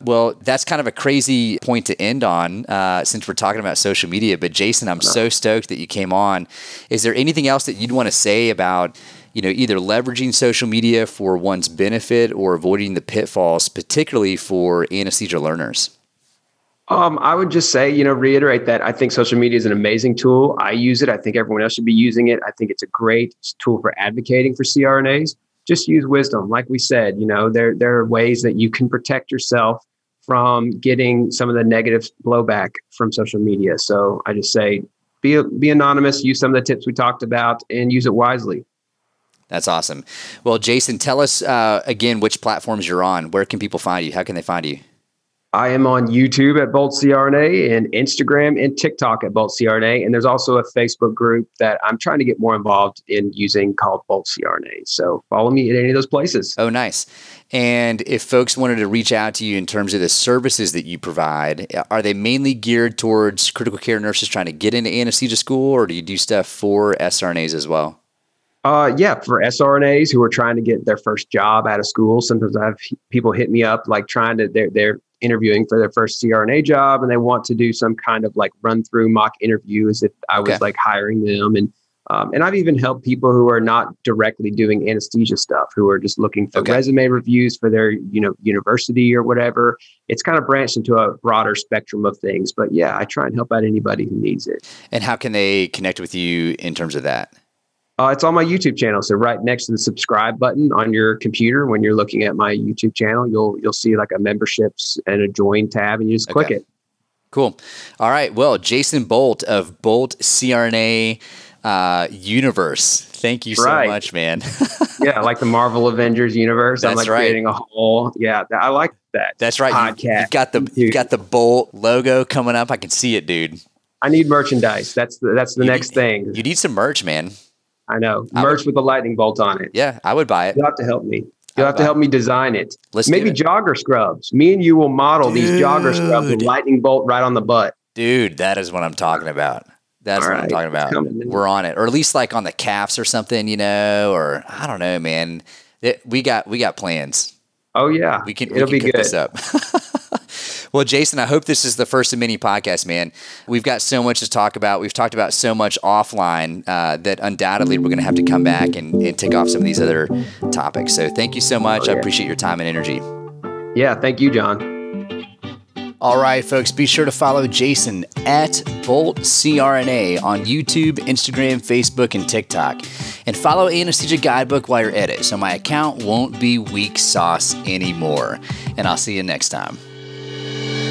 well, that's kind of a crazy point to end on uh, since we're talking about social media. But Jason, I'm so stoked that you came on. Is there anything else that you'd want to say about? You know, either leveraging social media for one's benefit or avoiding the pitfalls, particularly for anesthesia learners. Um, I would just say, you know, reiterate that I think social media is an amazing tool. I use it. I think everyone else should be using it. I think it's a great tool for advocating for CRNAs just use wisdom. Like we said, you know, there there are ways that you can protect yourself from getting some of the negative blowback from social media. So I just say be be anonymous, use some of the tips we talked about, and use it wisely. That's awesome. Well, Jason, tell us uh, again which platforms you're on. Where can people find you? How can they find you? I am on YouTube at Bolt CRNA and Instagram and TikTok at Bolt CRNA. And there's also a Facebook group that I'm trying to get more involved in using called Bolt CRNA. So follow me at any of those places. Oh, nice. And if folks wanted to reach out to you in terms of the services that you provide, are they mainly geared towards critical care nurses trying to get into anesthesia school, or do you do stuff for SRNAs as well? Uh, yeah, for SRNAs who are trying to get their first job out of school. Sometimes I have people hit me up like trying to they're they're interviewing for their first CRNA job and they want to do some kind of like run through mock interview as if I was okay. like hiring them. And um, and I've even helped people who are not directly doing anesthesia stuff, who are just looking for okay. resume reviews for their, you know, university or whatever. It's kind of branched into a broader spectrum of things. But yeah, I try and help out anybody who needs it. And how can they connect with you in terms of that? Uh, it's on my YouTube channel. So right next to the subscribe button on your computer, when you're looking at my YouTube channel, you'll you'll see like a memberships and a join tab, and you just okay. click it. Cool. All right. Well, Jason Bolt of Bolt CRNA uh, Universe. Thank you so right. much, man. yeah, like the Marvel Avengers universe. That's I'm like right. creating a whole. Yeah, I like that. That's right. Podcast. You, have got the you got the Bolt logo coming up. I can see it, dude. I need merchandise. That's the that's the you next need, thing. You need some merch, man. I know. I Merch would, with a lightning bolt on it. Yeah, I would buy it. You'll have to help me. You'll have to help me design it. Let's Maybe jogger scrubs. Me and you will model Dude. these jogger scrubs with lightning bolt right on the butt. Dude, that is what I'm talking about. That's All what right. I'm talking about. We're on it, or at least like on the calves or something, you know, or I don't know, man. It, we got we got plans. Oh yeah, we can. It'll we can be good. This up. Well, Jason, I hope this is the first of many podcasts, man. We've got so much to talk about. We've talked about so much offline uh, that undoubtedly we're going to have to come back and, and take off some of these other topics. So thank you so much. Okay. I appreciate your time and energy. Yeah, thank you, John. All right, folks, be sure to follow Jason at Bolt CRNA on YouTube, Instagram, Facebook, and TikTok. And follow Anesthesia Guidebook while you're at it so my account won't be weak sauce anymore. And I'll see you next time you